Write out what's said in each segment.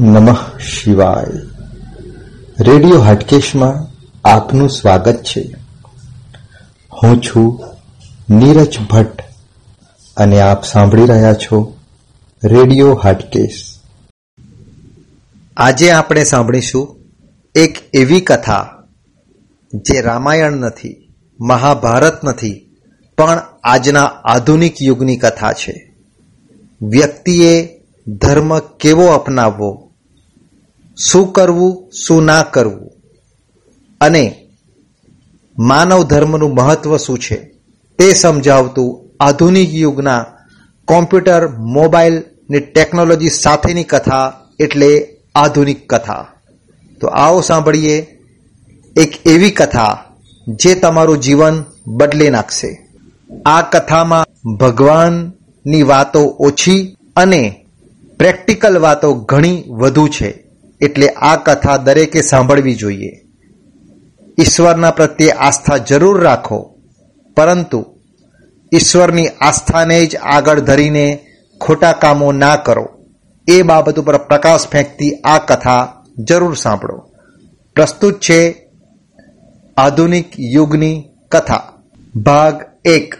નમઃ શિવાય. રેડિયો હાટકેશમાં આપનું સ્વાગત છે. હું છું નીરજ ભટ્ટ અને આપ સાંભળી રહ્યા છો રેડિયો હાટકેશ. આજે આપણે સાંભળીશું એક એવી કથા જે રામાયણ નથી, મહાભારત નથી, પણ આજના આધુનિક યુગની કથા છે. વ્યક્તિએ ધર્મ કેવો અપનાવવો? શું કરવું, શું ના કરવું? અને માનવ ધર્મનું મહત્વ શું છે? તે સમજાવતું આધુનિક યુગના કોમ્પ્યુટર મોબાઈલની ટેકનોલોજી સાથેની કથા એટલે આધુનિક કથા. તો આવો સાંભળીએ એક એવી કથા જે તમારું જીવન બદલી નાખશે. આ કથામાં ભગવાનની વાતો ઓછી અને પ્રેક્ટિકલ વાતો ઘણી વધુ છે. એટલે આ કથા દરેકે સાંભળવી જોઈએ. ઈશ્વરના પ્રત્યે આસ્થા જરૂર રાખો. પરંતુ ઈશ્વરની આસ્થાને જ આગળ ધરીને ખોટા કામો ના કરો. એ બાબત ઉપર પ્રકાશ ફેંકતી આ કથા જરૂર સાંભળો. પ્રસ્તુત છે આધુનિક યુગની કથા. ભાગ એક.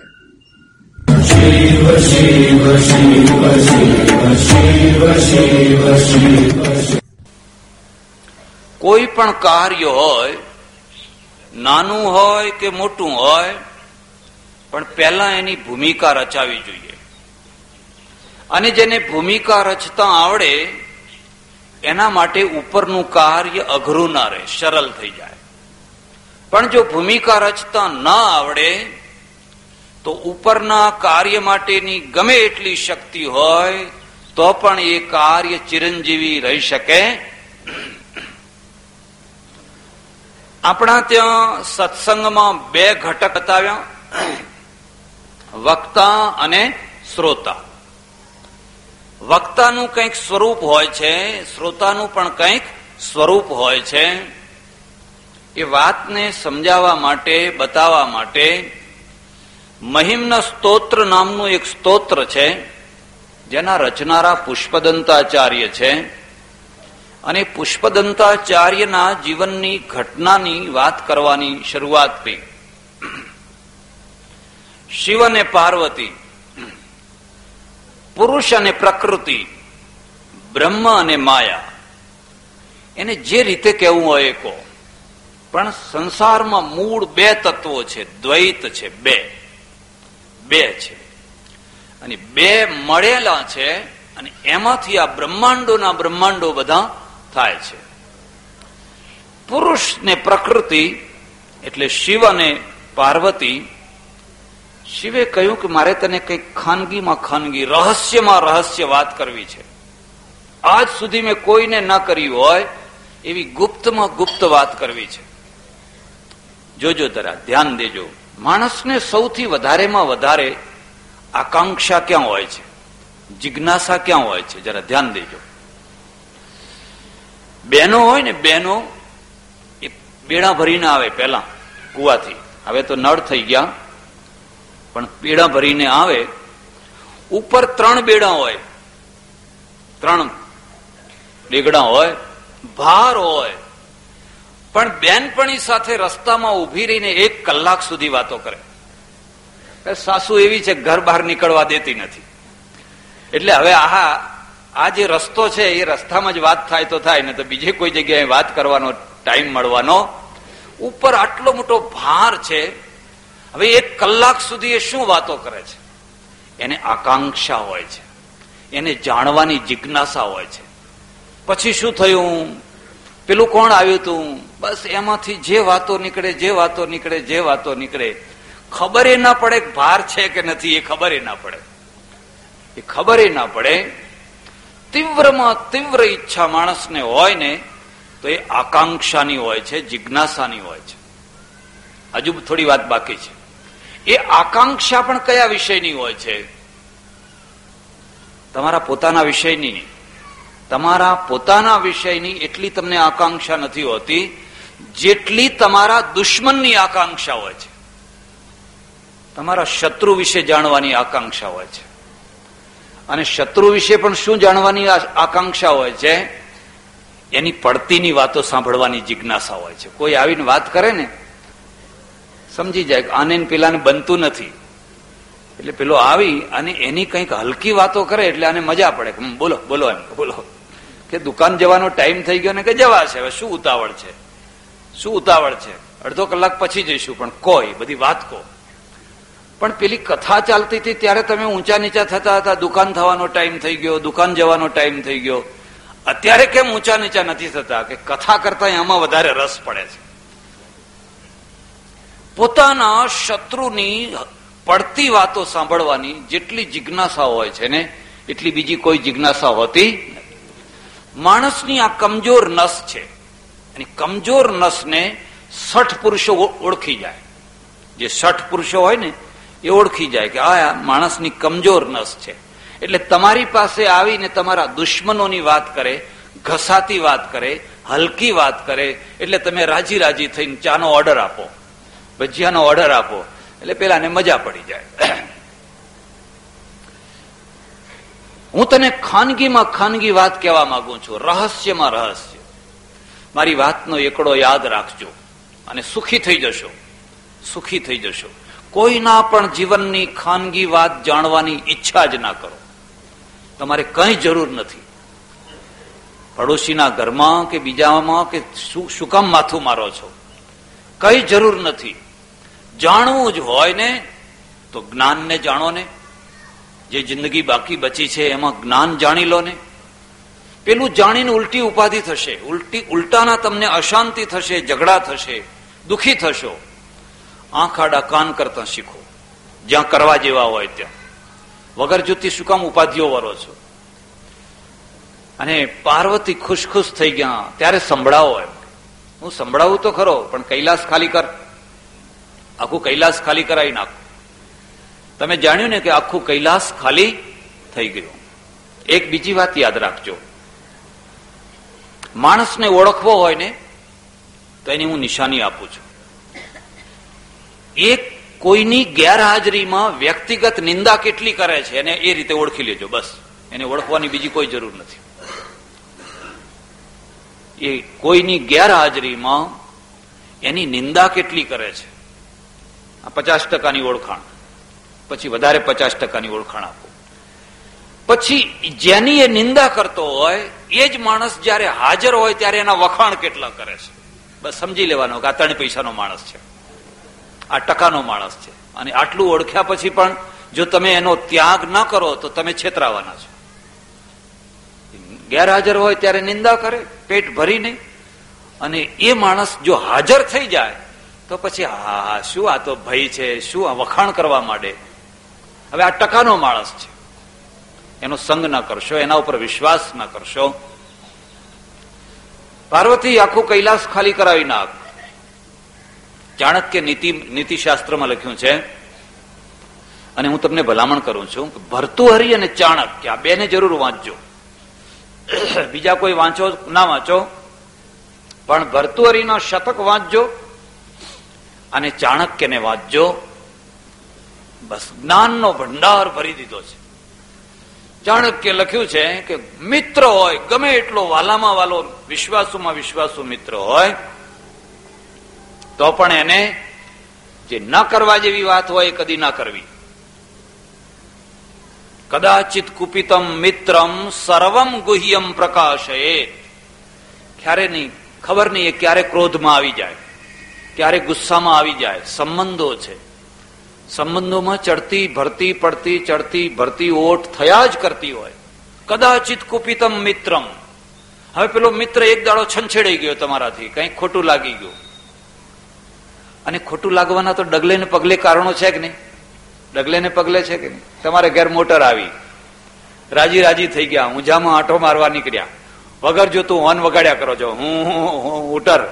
કોઈ પણ કાર્ય હોય, નાનું હોય કે મોટું હોય, પણ પહેલા એની ભૂમિકા રચાવી જોઈએ. અને જેને ભૂમિકા રચતા આવડે, એના માટે ઉપરનું કાર્ય અઘરું ના રહે, સરળ થઈ જાય. પણ જો ભૂમિકા રચતા ન આવડે, તો ઉપરના કાર્ય માટેની ગમે એટલી શક્તિ હોય, તો પણ એ કાર્ય ચિરંજીવી રહી શકે આપણા ત્યાં સત્સંગમાં બે ઘટક બતાવ્યા. વક્તા અને શ્રોતા. વક્તાનું કંઈક સ્વરૂપ હોય છે, શ્રોતાનું પણ કંઈક સ્વરૂપ હોય છે. એ વાતને સમજાવવા માટે, બતાવવા માટે મહિમના સ્તોત્ર નામનું એક સ્તોત્ર છે, જેના રચનારા પુષ્પદંતાચાર્ય છે. અને પુષ્પદંતાચાર્યના જીવનની ઘટનાની વાત કરવાની શરૂઆત થઈ. શિવ અને પાર્વતી, પુરુષ અને પ્રકૃતિ, બ્રહ્મ અને માયા. એને જે રીતે કહેવું હોય એ કહો. પણ સંસારમાં મૂળ બે તત્વો છે, દ્વૈત છે, બે. બે છે. અને બે મળેલા છે અને એમાંથી આ બ્રહ્માંડોના બ્રહ્માંડો બધા થાય છે. પુરુષ ને પ્રકૃતિ એટલે શિવ અને પાર્વતી, શિવે કહ્યું કે મારે તને કંઈક ખાનગીમાં ખાનગી, રહસ્યમાં રહસ્ય વાત કરવી છે. આજ સુધી મેં કોઈને ન કરી હોય એવી ગુપ્તમાં ગુપ્ત વાત કરવી છે. જોજો તરા ધ્યાન દેજો. માણસને સૌથી વધારેમાં વધારે આકાંક્ષા ક્યાં હોય છે? જિજ્ઞાસા ક્યાં હોય છે? જરા ધ્યાન દેજો. બહેનો હોય ને, બહેનો એ બેડા ભરીને આવે પેલા કુવાથી. હવે તો નળ થઈ ગયા, પણ બેડા ભરીને આવે. ઉપર ત્રણ બેડા હોય. ત્રણ ડેગડા હોય, ભાર હોય. પણ બેનપણી સાથે રસ્તામાં ઊભી રહીને એક કલાક સુધી વાતો કરે. સાસુ એવી છે ઘર બહાર નીકળવા દેતી નથી. એટલે હવે આહા આ જે રસ્તો છે, એ રસ્તામાં જ વાત થાય તો થાય ને તો બીજે કોઈ જગ્યાએ વાત કરવાનો ટાઈમ મળવાનો. ઉપર આટલો મોટો ભાર છે, હવે એક કલાક સુધી એ શું વાતો કરે છે? એને આકાંક્ષા હોય છે. એને જાણવાની જિજ્ઞાસા હોય છે. પછી શું થયું? પેલું કોણ આવ્યું તું? બસ એમાંથી જે વાતો નીકળે, જે વાતો નીકળે, જે વાતો નીકળે. ખબર એ ના પડે ભાર છે કે નથી, એ ખબર એ ના પડે. એ ખબર એ ના પડે તીવ્રમાં તીવ્ર ઈચ્છા માણસને હોય ને, તો એ આકાંક્ષાની હોય છે, જિજ્ઞાસાની હોય છે. હજુ થોડી વાત બાકી છે. એ આકાંક્ષા પણ કયા વિષયની હોય છે? તમારા પોતાના વિષયની તમારા પોતાના વિષયની એટલી તમને આકાંક્ષા નથી હોતી, જેટલી તમારા દુશ્મનની આકાંક્ષા હોય છે. તમારા શત્રુ વિશે જાણવાની આકાંક્ષા હોય છે. અને શત્રુ વિશે પણ શું જાણવાની આકાંક્ષા હોય છે? એની પડતીની વાતો સાંભળવાની જિજ્ઞાસા હોય છે. કોઈ આવીને વાત કરે ને, સમજી જાય આને પેલાને બનતું નથી. એટલે પેલો આવી અને એની કંઈક હલકી વાતો કરે એટલે આને મજા પડે બોલો બોલો એમ, બોલો. કે દુકાન જવાનો ટાઈમ થઈ ગયો ને કે જવા છે, હવે શું ઉતાવળ છે? શું ઉતાવળ છે? અડધો કલાક પછી જઈશું, પણ કોઈ બધી વાત કહો પણ પેલી કથા ચાલતી હતી ત્યારે તમે ઊંચા નીચા થતા હતા. દુકાન થવાનો ટાઈમ થઈ ગયો, દુકાન જવાનો ટાઈમ થઈ ગયો. અત્યારે કેમ ઊંચા નીચા નથી થતા? કે કથા કરતા આમાં વધારે રસ પડે છે. પોતાના શત્રુની પડતી વાતો સાંભળવાની જેટલી જિજ્ઞાસા હોય છે ને, એટલી બીજી કોઈ જિજ્ઞાસા હોતી માણસની આ કમજોર નસ છે. અને કમજોર નસને સઠ પુરુષો ઓળખી જાય. જે સઠ પુરુષો હોય ને એ ઓળખી જાય કે આ માણસની કમજોર નસ છે. એટલે તમારી પાસે આવીને તમારા દુશ્મનોની વાત કરે, ઘસાતી વાત કરે, હલકી વાત કરે, એટલે તમે રાજી રાજી થઈને ચાનો ઓર્ડર આપો. ભજીયાનો ઓર્ડર આપો. એટલે પેલાને મજા પડી જાય. હું તને ખાનગીમાં ખાનગી વાત કહેવા માંગુ છું. રહસ્યમાં રહસ્ય. મારી વાતનો એકડો યાદ રાખજો. અને સુખી થઈ જશો. સુખી થઈ જશો. કોઈના પણ જીવનની ખાનગી વાત જાણવાની ઈચ્છા જ ના કરો. તમારે કઈ જરૂર નથી. પડોશીના ઘરમાં કે બીજામાં કે શું કામ માથું મારો છો? કઈ જરૂર નથી. જાણવું જ હોય ને, તો જ્ઞાનને જાણો ને. જે જિંદગી બાકી બચી છે, એમાં જ્ઞાન જાણી લો ને. પેલું જાણીને ઉલટી ઉપાધિ થશે. ઉલટી ઉલટાના તમને અશાંતિ થશે, ઝઘડા થશે, દુખી થશો. આંખ આડા કાન કરતા શીખો. જ્યાં કરવા જેવા હોય ત્યાં. વગર જુતી શું કામ ઉપાધિઓ વરો છો? અને પાર્વતી ખુશ ખુશ થઈ ગયા. ત્યારે સંભળાવો એમ. હું સંભળાવું તો ખરો, પણ કૈલાસ ખાલી કર. આખું કૈલાસ ખાલી કરાવી નાખો. તમે જાણ્યું ને કે આખું કૈલાસ ખાલી થઈ ગયું. એક બીજી વાત યાદ રાખજો. માણસને ઓળખવો હોય ને, તો એની હું નિશાની આપું છું. એક કોઈની ગેરહાજરીમાં વ્યક્તિગત નિંદા કેટલી કરે છે એને એ રીતે ઓળખી લેજો, બસ. એને ઓળખવાની બીજી કોઈ જરૂર નથી. એ કોઈની ગેરહાજરીમાં એની નિંદા કેટલી કરે છે? આ પચાસ ટકાની ઓળખાણ. પછી વધારે પચાસ ટકાની ઓળખાણ આપો. પછી જેની એ નિંદા કરતો હોય, એ જ માણસ જયારે હાજર હોય ત્યારે એના વખાણ કેટલા કરે છે? બસ સમજી લેવાનો કે આ ત્રણ પૈસાનો માણસ છે. આ ટકાનો માણસ છે. અને આટલું ઓળખ્યા પછી પણ જો તમે એનો ત્યાગ ન કરો, તો તમે છેતરાવાના છો. ગેરહાજર હોય ત્યારે નિંદા કરે, પેટ ભરીને અને એ માણસ જો હાજર થઈ જાય, તો પછી હા, શું આ તો ભય છે? શું આ વખાણ કરવા માંડે? હવે આ ટકાનો માણસ છે. એનો સંગ ના કરશો, એના ઉપર વિશ્વાસ ના કરશો. પાર્વતી આખું કૈલાસ ખાલી કરાવી નાખ. ચાણક્ય નીતિ નીતિશાસ્ત્રમાં લખ્યું છે. અને હું તમને ભલામણ કરું છું ભરતુહરી અને ચાણક્ય, આ બેને જરૂર વાંચજો. બીજા કોઈ વાંચો ના વાંચો. પણ ભરતુહરીનો શતક વાંચજો અને ચાણક્યને વાંચજો. બસ જ્ઞાનનો ભંડાર ભરી દીધો છે. ચાણક્ય લખ્યું છે કે મિત્ર હોય, ગમે એટલો વાલામાં વાલો, વિશ્વાસુમાં વિશ્વાસુ મિત્ર હોય તો પણ એને જે ન કરવા જેવી વાત હોય એ કદી ના કરવી. કદાચિત કુપિતમ મિત્રમ સર્વમ ગુહ્યમ પ્રકાશયે. ક્યારે નહીં, ખબર નહીં એ ક્યારે ક્રોધમાં આવી જાય, ક્યારે ગુસ્સામાં આવી જાય. સંબંધો છે. સંબંધોમાં ચડતી, ભરતી, પડતી, ચડતી, ભરતી, ઓટ થયા જ કરતી હોય. કદાચિત કુપિતમ મિત્રમ. હવે પેલો મિત્ર એક દાડો છંછેડાઈ ગયો તમારાથી કઈ ખોટું લાગી ગયું. અને ખોટું લાગવાના તો ડગલે ને પગલે કારણો છે કે નહીં? ડગલે ને પગલે છે કે નહીં? તમારે ઘેર મોટર આવી. રાજી રાજી થઈ ગયા. હું જામાં આંટો મારવા નીકળ્યા. વગર જો તું હોન વગાડ્યા કરો છો. હું ઉટર.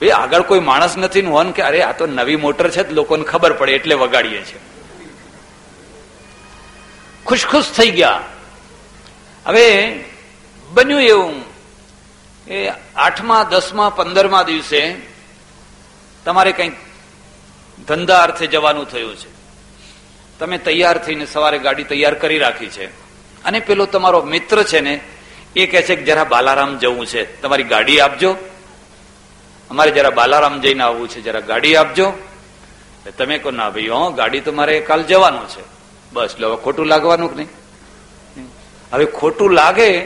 ભાઈ આગળ કોઈ માણસ નથી હોન કે, અરે, આ તો નવી મોટર છે લોકોને ખબર પડે એટલે વગાડીએ છીએ. ખુશખુશ થઈ ગયા. હવે બન્યું એવું એ આઠમા, દસમા, પંદરમા દિવસે તમારે કંઈક ધંધા અર્થે જવાનું થયું છે. તમે તૈયાર થઈને સવારે ગાડી તૈયાર કરી રાખી છે. અને પેલો તમારો મિત્ર છે ને, એ કહે છે કે જરા બાલારામ જવું છે. તમારી ગાડી આપજો. અમારે જરા બાલારામ જઈને આવવું છે. જરા ગાડી આપજો. તમે કહો, ના ભાઈ, હો, ગાડી તો મારે કાલ જવાનું છે. બસ હવે ખોટું લાગવાનું કે નહીં? હવે ખોટું લાગે,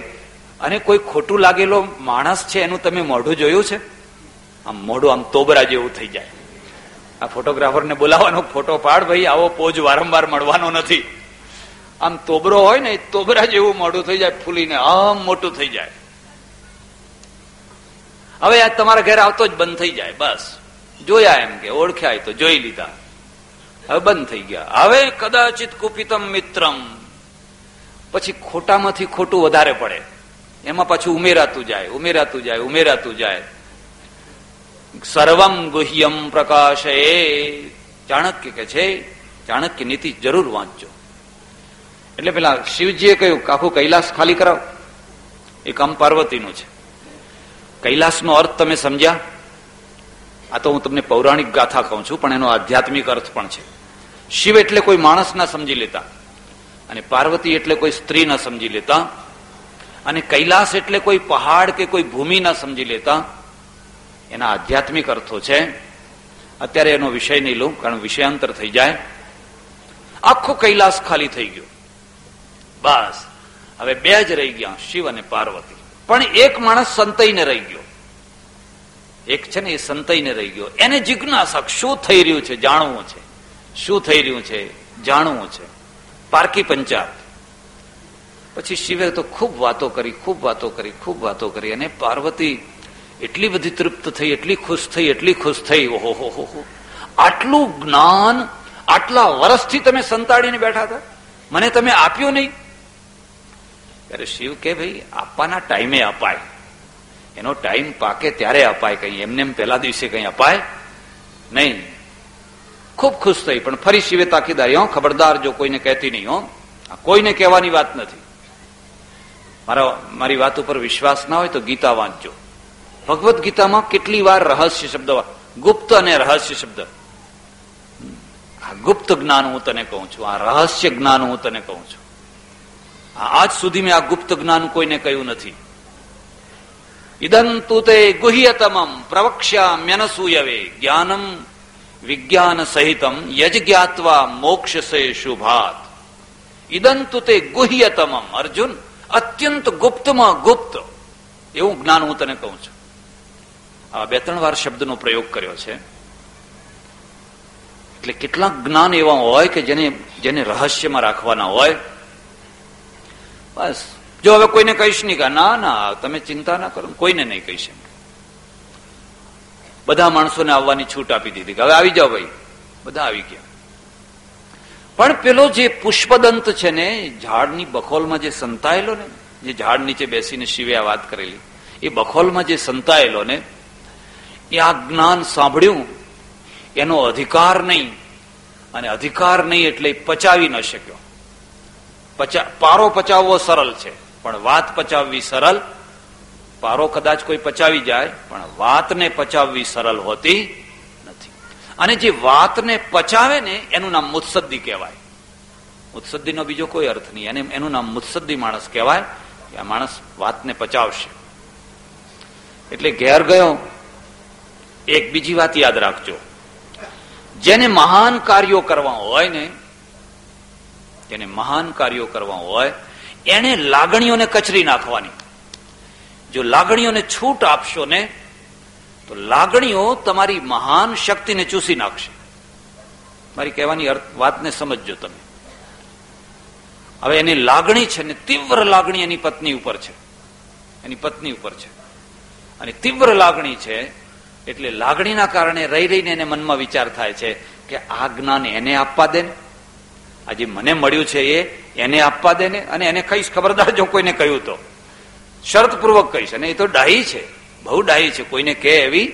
અને કોઈ ખોટું લાગેલો માણસ છે, એનું તમે મોઢું જોયું છે? આમ મોઢું આમ તોબરા જેવું થઈ જાય. આ ફોટોગ્રાફરને બોલાવવાનો ફોટો પાડ ભાઈ, આવો પોજ વારંવાર મળવાનો નથી. આમ તોબરો હોય ને તોબરા જેવું મોઢું થઈ જાય, ફૂલીને આમ મોટું થઈ જાય. હવે આ તમારા ઘરે આવતો જ બંધ થઈ જાય, બસ. જોયા એમ કે ઓળખ્યા તો, જોઈ લીધા. હવે બંધ થઈ ગયા. હવે કદાચિત કુપિતમ મિત્રમ. પછી ખોટામાંથી ખોટું વધારે પડે. એમાં પાછું ઉમેરાતું જાય ઉમેરાતું જાય ઉમેરાતું જાય. સર્વમ ગુહ્યમ પ્રકાશ ચાણક્ય કે છે ચાણક્ય નીતિ જરૂર વાંચજો એટલે પેલા શિવજીએ કહ્યું આખું કૈલાસ ખાલી કરાવો એ કામ પાર્વતીનું છે કૈલાસનો અર્થ તમે સમજ્યા આ તો હું તમને પૌરાણિક ગાથા કહું છું પણ એનો આધ્યાત્મિક અર્થ પણ છે શિવ એટલે કોઈ માણસ ના સમજી લેતા અને પાર્વતી એટલે કોઈ સ્ત્રી ના સમજી લેતા અને કૈલાસ એટલે કોઈ પહાડ કે કોઈ ભૂમિ ના સમજી લેતા એના આધ્યાત્મિક અર્થો છે. અત્યારે એનો વિષય નહીં લઉં, કારણ વિષયાંતર થઈ જાય. આખો કૈલાસ ખાલી થઈ ગયો. બસ. હવે બે જ રહી ગયા, શિવ અને પાર્વતી. પણ એક માણસ સંતઈને રહી ગયો. એક છે ને એ સંતઈને રહી ગયો. એને જિજ્ઞાસક શું થઈ રહ્યું છે, જાણવું છે. શું થઈ રહ્યું છે, જાણવું છે. પારકી પંચાત પછી શિવે તો ખૂબ વાતો કરી, ખૂબ વાતો કરી, ખૂબ વાતો કરી અને પાર્વતી એટલી બધી તૃપ્ત થઈ, એટલી ખુશ થઈ, એટલી ખુશ થઈ. ઓહો, હો હો હો. આટલું જ્ઞાન, આટલા વર્ષથી તમે સંતાડીને બેઠા હતા? મને તમે આપ્યું નહીં? ત્યારે શિવ કે, ભાઈ, આપવાના ટાઈમે અપાય. એનો ટાઈમ પાકે ત્યારે અપાય કઈ. એમને એમ પહેલા દિવસે કઈ અપાય નહીં. ખૂબ ખુશ થઈ. પણ ફરી શિવે તાકીદારી, હો, ખબરદાર જો કોઈને કહેતી નહીં, હો. કોઈને કહેવાની વાત નથી. મારા, મારી વાત ઉપર વિશ્વાસ ના હોય તો ગીતા વાંચજો. ભગવદ્ ગીતામાં કેટલી વાર રહસ્ય શબ્દ ગુપ્ત અને રહસ્ય શબ્દ. આ ગુપ્ત જ્ઞાન હું તને કહું છું, આ રહસ્ય જ્ઞાન હું તને કહું છું. આજ સુધી મેં આ ગુપ્ત જ્ઞાન કોઈને કહ્યું નથી. ઇદંતુ તે ગુહ્યતમમ પ્રવક્ષ્યામ્યનસૂયવે જ્ઞાનમ વિજ્ઞાન સહિતમ યજ્ઞાત્વા જ્ઞાત્વા મોક્ષસે શુભાત. ઇદંતુ તે ગુહ્યતમમ અર્જુન, અત્યંત ગુપ્તમાં ગુપ્ત. એવું જ્ઞાન હું તને કહું છું. બે ત્રણ વાર શબ્દનો પ્રયોગ કર્યો છે. એટલે કેટલાક જ્ઞાન એવા હોય કે જેને જેને રહસ્યમાં રાખવાના હોય. બસ. જો હવે કોઈને કહીશ નહીં કે ના ના, તમે ચિંતા ના કરો, કોઈને નહીં કહીશ બધા માણસોને આવવાની છૂટ આપી દીધી કે હવે આવી જાઓ ભાઈ. બધા આવી ગયા. પણ પેલો જે પુષ્પદંત છે ને, ઝાડની બખોલમાં જે સંતાયેલો ને, જે ઝાડ નીચે બેસીને શિવે આ વાત કરેલી, એ બખોલમાં જે સંતાયેલો ને એ આ જ્ઞાન સાંભળ્યું, એનો અધિકાર નહીં, અને અધિકાર નહીં એટલે પચાવી ન શક્યો. પારો પચાવવો સરળ છે, પણ વાત પચાવવી સરળ, પારો કદાચ કોઈ પચાવી જાય, પણ વાતને પચાવવી સરળ હોતી નથી. અને જે વાતને પચાવે ને, એનું નામ મુત્સદ્દી કહેવાય. મુત્સદ્દીનો બીજો કોઈ અર્થ નહીં અને એનું નામ મુત્સદ્દી માણસ કહેવાય, કે આ માણસ વાતને પચાવશે. એટલે ઘેર ગયો એક બીજી વાત યાદ રાખજો. જેને મહાન કાર્યો કરવા હોય ને, જેને મહાન કાર્યો કરવા હોય એને લાગણીઓને કચરી નાખવાની. જો લાગણીઓને છૂટ આપશો ને, તો લાગણીઓ તમારી મહાન શક્તિને ચૂસી નાખશે. મારી કહેવાની વાતને સમજજો તમે. હવે એની લાગણી છે ને, તીવ્ર લાગણી એની પત્ની ઉપર છે. એની પત્ની ઉપર છે. અને તીવ્ર લાગણી છે એટલે લાગણીના કારણે રહી રહીને એને મનમાં વિચાર થાય છે કે આ જ્ઞાન એને આપવા દે ને. આજે મને મળ્યું છે એ એને આપવા દે ને અને એને કહીશ, ખબરદાર, જો કોઈને કહ્યું તો. શરતપૂર્વક કહીશ. અને એ તો ડાહી છે. બહુ ડાહી છે. કોઈને કહે એવી.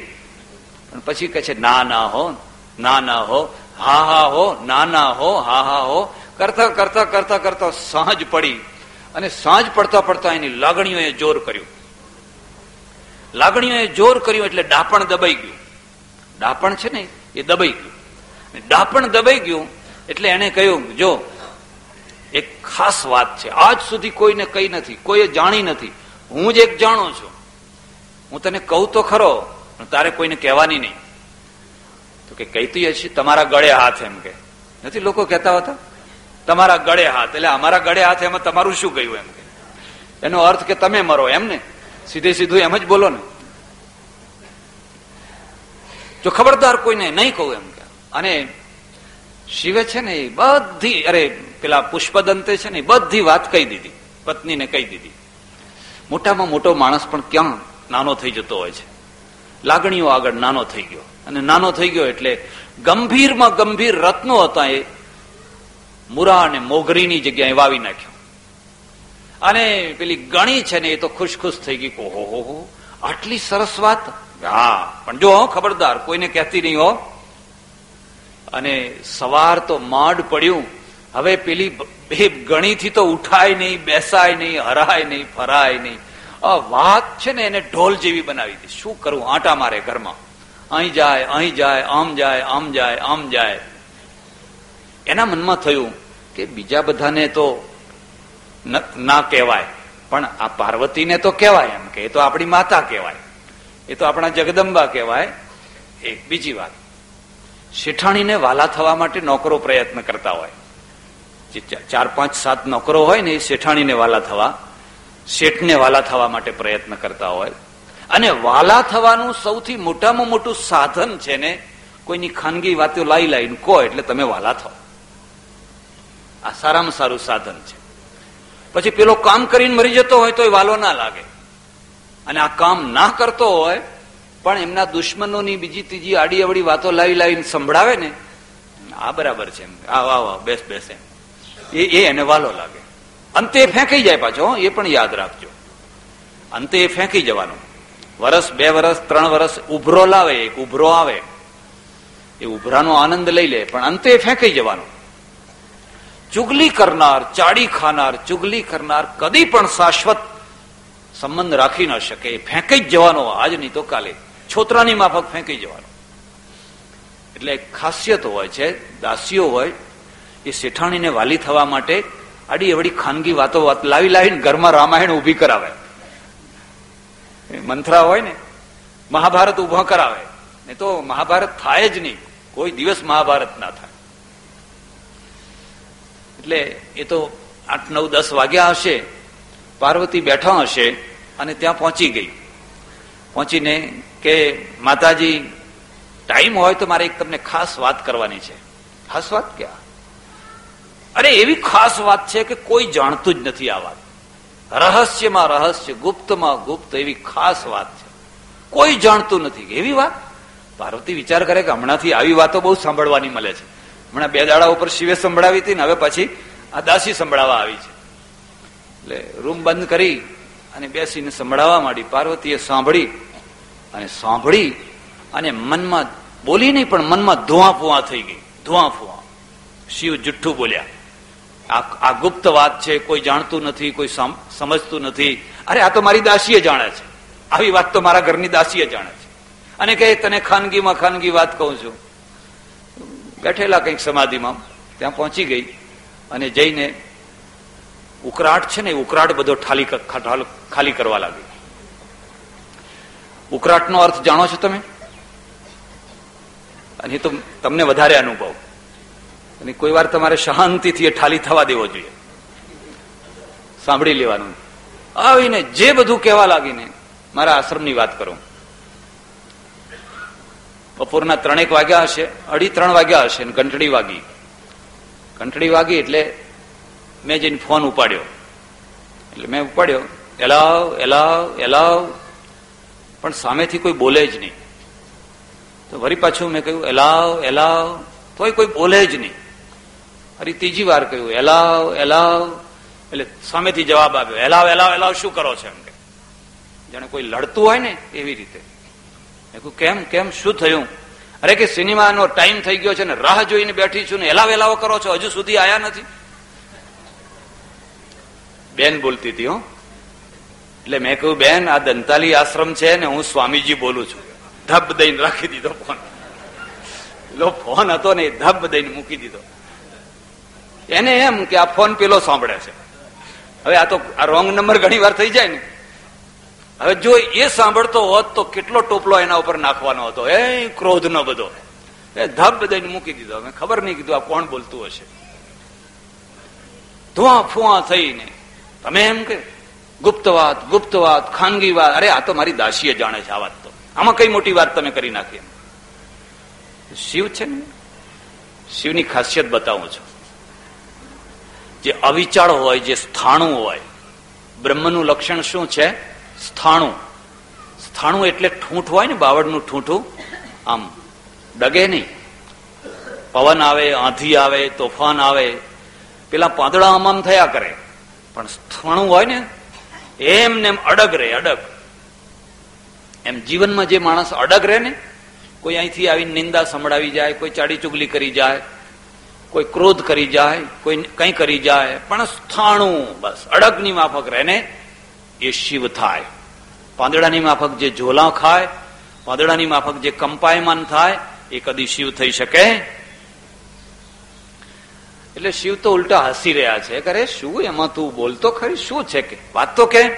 પણ પછી કહે છે, ના ના, હો. ના ના, હો. હા હા, હો. ના ના, હો. હા હા, હો. કરતા કરતા કરતા કરતા સાંજ પડી અને સાંજ પડતા પડતા એની લાગણીઓએ જોર કર્યું. લાગણીઓએ જોર કર્યું એટલે ડાપણ દબાઈ ગયું. ડાપણ છે ને એ દબાઈ ગયું. ડાપણ દબાઈ ગયું એટલે એને કહ્યું, જો, એક ખાસ વાત છે. આજ સુધી કોઈને કઈ નથી, કોઈએ જાણી નથી. હું જ એક જાણું છું. હું તને કહું તો ખરો તારે કોઈને કહેવાની નહીં. તો કે કહેતી હશે, તમારા ગળે હાથ એમ કે. નથી લોકો કહેતા હોતા? તમારા ગળે હાથ. એટલે અમારા ગળે હાથ એમાં તમારું શું ગયું એમ કે? એનો અર્થ કે તમે મરો એમ ને? સીધે સીધું એમ જ બોલો ને. જો ખબરદાર કોઈને નહીં કહું એમ કે, અને શિવે છે ને એ બધી, અરે પેલા પુષ્પદંતે છે ને બધી વાત કહી દીધી, પત્નીને કહી દીધી. મોટામાં મોટો માણસ પણ ક્યાં નાનો થઈ જતો હોય છે? લાગણીઓ આગળ નાનો થઈ ગયો. અને નાનો થઈ ગયો એટલે ગંભીરમાં ગંભીર રત્નો હતા એ મુરા અને મોગરીની જગ્યાએ વાવી નાખ્યો. અને પેલી ગણી છે ને એ તો ખુશ ખુશ થઈ ગઈ ઓહો, હો આટલી સરસ વાત? હા, પણ જો ખબરદાર, કોઈને કહેતી નહીં હો. અને સવાર તો માડ પડ્યું. હવે પેલી બે ગણીથી તો ઉઠાય નહીં, બેસાય નહીં, હરાય નહીં, ફરાય નહીં. આ વાત છે ને એને ઢોલ જેવી બનાવી હતી શું કરવું આટા મારે ઘરમાં. અહીં જાય અહીં જાય, આમ જાય આમ જાય આમ જાય. એના મનમાં થયું કે બીજા બધાને તો ના કહેવાય. પણ આ પાર્વતીને તો કહેવાય એમ કે એ તો આપણી માતા કહેવાય. એ તો આપણા જગદંબા કહેવાય. એક બીજી વાત. શેઠાણીને વાલા થવા માટે નોકરો પ્રયત્ન કરતા હોય. જે ચાર પાંચ સાત નોકરો હોય ને એ શેઠાણીને વાલા થવા, શેઠને વાલા થવા માટે પ્રયત્ન કરતા હોય. અને વાલા થવાનું સૌથી મોટામાં મોટું સાધન છે ને, કોઈની ખાનગી વાતો લાઈ લાઈને કહો એટલે તમે વાલા થાવ. આ સારામાં સારું સાધન છે. પછી પેલો કામ કરીને મરી જતો હોય તો એ વાલો ના લાગે. અને આ કામ ના કરતો હોય, પણ એમના દુશ્મનોની બીજી ત્રીજી આડી અવડી વાતો લાવી લાવીને સંભળાવે ને, આ બરાબર છે આવ આવ બેસ બેસ એમ. એ એને વાલો લાગે. અંતે ફેંકી જાય પાછો એ પણ યાદ રાખજો. અંતે એ ફેંકી જવાનું. વરસ, બે વરસ, ત્રણ વરસ, ઉભરો લાવે, એક ઉભરો આવે. એ ઉભરાનો આનંદ લઈ લે, પણ અંતે ફેંકી જવાનું. ચુગલી કરનાર, ચાડી ખાનાર, ચુગલી કરનાર કદી પણ શાશ્વત સંબંધ રાખી ન શકે. ફેંકી જ જવાનો આજ નહીં તો કાલે. છોતરાની માફક ફેંકી જવાનો. એટલે ખાસિયત હોય છે, દાસીઓ હોય, એ શેઠાણીને વાલી થવા માટે આડી અવડી ખાનગી વાતો લાવી લાવીને ઘરમાં રામાયણ ઊભી કરાવે. મંથરા હોય ને, મહાભારત ઊભો કરાવે. ને તો મહાભારત થાય જ નહીં. કોઈ દિવસ મહાભારત ના થાય. એટલે એ તો આઠ, નવ, દસ વાગ્યા હશે. પાર્વતી બેઠા હશે અને ત્યાં પહોંચી ગઈ. પહોંચીને કે, માતાજી, ટાઈમ હોય તો મારે એક તમને ખાસ વાત કરવાની છે. ખાસ વાત ક્યાં? અરે, એવી ખાસ વાત છે કે કોઈ જાણતું જ નથી આ વાત. રહસ્યમાં રહસ્ય, ગુપ્તમાં ગુપ્ત, એવી ખાસ વાત છે. કોઈ જાણતું નથી. એવી વાત? પાર્વતી વિચાર કરે કે હમણાંથી આવી વાતો બહુ સાંભળવાની મળે છે. હમણાં બે દાડા ઉપર શિવે સંભળાવી હતી ને હવે પછી આ દાસી સંભળાવા આવી છે. એટલે રૂમ બંધ કરી અને બેસીને સંભળાવવા માંડી. પાર્વતીએ સાંભળી અને સાંભળી અને મનમાં બોલી નહીં, પણ મનમાં ધુઆ ફુઆ થઈ ગઈ. ધુઆ ફુઆ શિવ જુઠ્ઠું બોલ્યા. આ ગુપ્ત વાત છે, કોઈ જાણતું નથી, કોઈ સમજતું નથી. અરે, આ તો મારી દાસીએ જાણે છે. આવી વાત તો મારા ઘરની દાસીએ જાણે છે. અને કહે, તને ખાનગીમાં ખાનગી વાત કહું છું. બેઠેલા કંઈક સમાધિમાં, ત્યાં પહોંચી ગઈ અને જઈને ઉકરાટ છે ને ઉકરાટ બધો ઠાલી ખાલી કરવા લાગી. ઉકરાટનો અર્થ જાણો છો તમે? અને તો તમને વધારે અનુભવ. અને કોઈ વાર તમારે શાંતિથી એ ઠાલી થવા દેવો જોઈએ. સાંભળી લેવાનું. આવીને જે બધું કહેવા લાગીને મારા આશ્રમની વાત કરું. બપોરના ત્રણેક વાગ્યા હશે, અઢી ત્રણ વાગ્યા હશે ઘંટડી વાગી. ઘંટડી વાગી એટલે મેં જઈને ફોન ઉપાડ્યો. એટલે મેં ઉપાડ્યો, એલાવ એલાવ એલાવ. પણ સામેથી કોઈ બોલે જ નહીં. તો વરી પાછું મેં કહ્યું, એલાવ એલાવ. તોય કોઈ બોલે જ નહીં. અરે ત્રીજી વાર કહ્યું, એલાવ એલાવ. એટલે સામેથી જવાબ આવ્યો, એલાવ એલાવ એલાવ શું કરો છો? એમ કે. જાણે કોઈ લડતું હોય ને એવી રીતે. મેં કહ્યું કેમ કેમ? શું થયું? અરે કે સિનેમાનો ટાઈમ થઈ ગયો છે ને રાહ જોઈને બેઠી છું ને એલા વેલાઓ કરો છો? હજુ સુધી આયા નથી. બેન બોલતી હતી, હો. એટલે મેં કહ્યું, બેન, આ દંતાલી આશ્રમ છે ને હું સ્વામીજી બોલું છું. ધબ દઈને રાખી દીધો ફોન. પેલો ફોન હતો ને ધબ દઈને મૂકી દીધો. એને એમ કે આ ફોન પેલો સાંભળે છે. હવે આ તો આ રોંગ નંબર ઘણી વાર થઈ જાય ને. હવે જો એ સાંભળતો હોત તો કેટલો ટોપલો એના ઉપર નાખવાનો હતો. એ ક્રોધ નો બધો. એ ધબ દઈને મૂકી દીધો. અમે ખબર નહીં કીધું આ કોણ બોલતું હશે. ધુઆ ફુઆ થઈને, તમે એમ કે ગુપ્ત વાત ખાનગી વાત અરે, આ તો મારી દાસીએ જાણે છે આ વાત તો. આમાં કઈ મોટી વાત તમે કરી નાખી શિવ છે ને? શિવની ખાસિયત બતાવું છું. જે અવિચાળ હોય, જે સ્થાણું હોય, બ્રહ્મનું લક્ષણ શું છે? સ્થાણું. સ્થાણું એટલે ઠૂંઠ હોય ને, બાવળનું ઠૂંઠું, આમ ડગે નહીં. પવન આવે, આંધી આવે, તોફાન આવે, પેલા પાંદડા આમ થયા કરે. પણ સ્થાણું હોય ને, એમ ને એમ અડગ રહે, અડગ. એમ જીવનમાં જે માણસ અડગ રહે ને, કોઈ અહીંથી આવીને નિંદા સંભળાવી જાય, કોઈ ચાડી ચુગલી કરી જાય, કોઈ ક્રોધ કરી જાય, કોઈ કંઈ કરી જાય, પણ સ્થાણું બસ, અડગની માફક રહે ને એ શિવ થાય. પાંદડાની માફક જે ઝોલા ખાય, પાંદડાની માફક જે કંપાયમાન થાય, એ કદી શિવ થઈ શકે? એટલે શિવ તો ઉલટા હસી રહ્યા છે. કરે શું એમાં તું બોલતો ખરી? શું છે કે? વાત તો કે.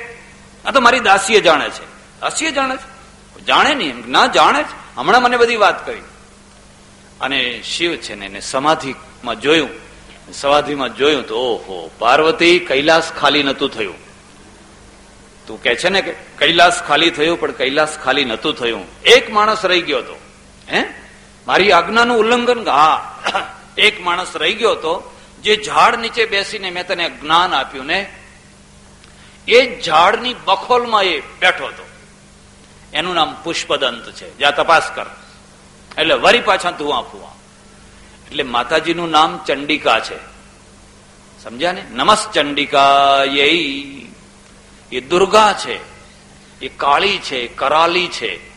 આ તો મારી દાસીએ જાણે છે. દાસીએ જાણે છે? જાણે નહીં ના, જાણે છે હમણાં મને બધી વાત કરી. અને શિવ છે ને એને સમાધિમાં જોયું. સમાધિમાં જોયું તો, ઓહો, પાર્વતી કૈલાસ ખાલી નતું થયું. તું કે છે ને કે કૈલાસ ખાલી થયું, પણ કૈલાસ ખાલી નતું થયું. એક માણસ રહી ગયો હતો હે? મારી આજ્ઞાનું ઉલ્લંઘન હા, એક માણસ રહી ગયો હતો જે ઝાડ નીચે બેસીને મેં તને જ્ઞાન આપ્યું ને, એ ઝાડની બખોલમાં એ બેઠો હતો એનું નામ પુષ્પદંત છે. જ્યાં તપાસ કર. એટલે વરી પાછા ધુઆ ફુવા એટલે માતાજીનું નામ ચંડિકા છે. સમજ્યા ને? નમસ ચંડિકા એ દુર્ગા છે, એ કાળી છે કરાલી છે,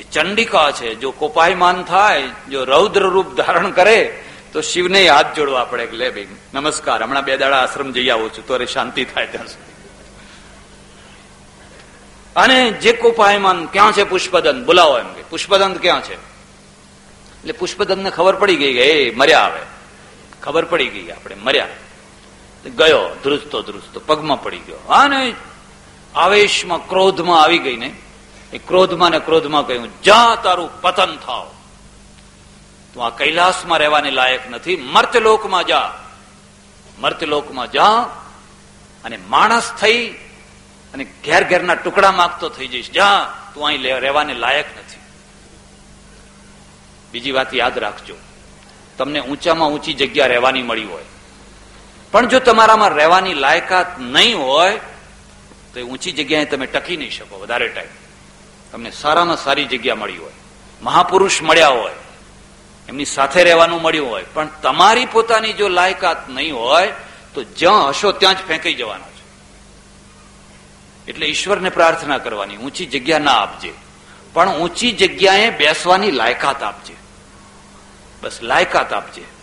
એ ચંડિકા છે. જો કોપાયમાન થાય, જો રૌદ્ર રૂપ ધારણ કરે, તો શિવને હાથ જોડવા પડે કે લે ભાઈ, નમસ્કાર, હમણાં બે દાડા આશ્રમ જઈ આવું છું તો શાંતિ થાય ત્યાં સુધી. અને જે કોપાયમાન ક્યાં છે પુષ્પદંત? બોલાવો એમ કે, પુષ્પદંત ક્યાં છે? એટલે પુષ્પદંત ને ખબર પડી ગઈ કે, એ મર્યા આવે ખબર પડી ગઈ આપણે મર્યા. ગયો, ધ્રુજતો ધ્રુજતો, પગમાં પડી ગયો. અને આવેશમાં, ક્રોધમાં આવી ગઈ ને, એ ક્રોધમાં ને ક્રોધમાં કહ્યું, જા તારું પતન થાવ. તું આ કૈલાસમાં રહેવાની લાયક નથી. મર્તલોકમાં જા. મર્તલોકમાં જા અને માણસ થઈ અને ઘેર ઘેરના ટુકડા માગતો થઈ જઈશ. જા, તું અહીં રહેવાને લાયક નથી. બીજી વાત યાદ રાખજો. તમને ઊંચામાં ઊંચી જગ્યા રહેવાની મળી હોય. પણ જો તમારામાં રહેવાની લાયકાત નહીં હોય, તો ઊંચી જગ્યાએ તમે ટકી નહીં શકો વધારે ટાઈમ તમને સારામાં સારી જગ્યા મળી હોય. મહાપુરુષ મળ્યા હોય. એમની સાથે રહેવાનું મળ્યું હોય. પણ તમારી પોતાની જો લાયકાત નહીં હોય, તો જ્યાં હશો ત્યાં જ ફેંકાઈ જવાના છે. એટલે ઈશ્વરને પ્રાર્થના કરવાની, ઊંચી જગ્યા ના આપજે. પણ ઊંચી જગ્યાએ બેસવાની લાયકાત આપજે. બસ લાયકાત આપજે.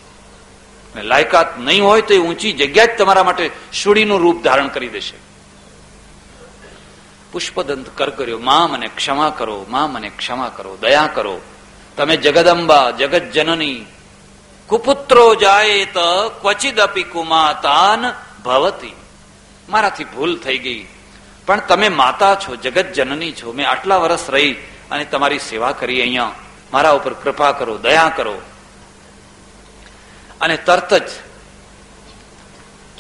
લાયકાત નહીં હોય તો એ ઊંચી જગ્યા જ તમારા માટે સુડીનું રૂપ ધારણ કરી દેશે. પુષ્પદંત કર કર્યો. માં મને ક્ષમા કરો, માં મને ક્ષમા કરો, દયા કરો. તમે જગદંબા જગત જનની કુપુત્રો જાય તો ક્વચિદ અપી કુમાતાન ભવતી. મારાથી ભૂલ થઈ ગઈ. પણ તમે માતા છો જગત જનની છો. મેં આટલા વર્ષ રહી અને તમારી સેવા કરી અહીંયા. મારા ઉપર કૃપા કરો, દયા કરો. અને તરત જ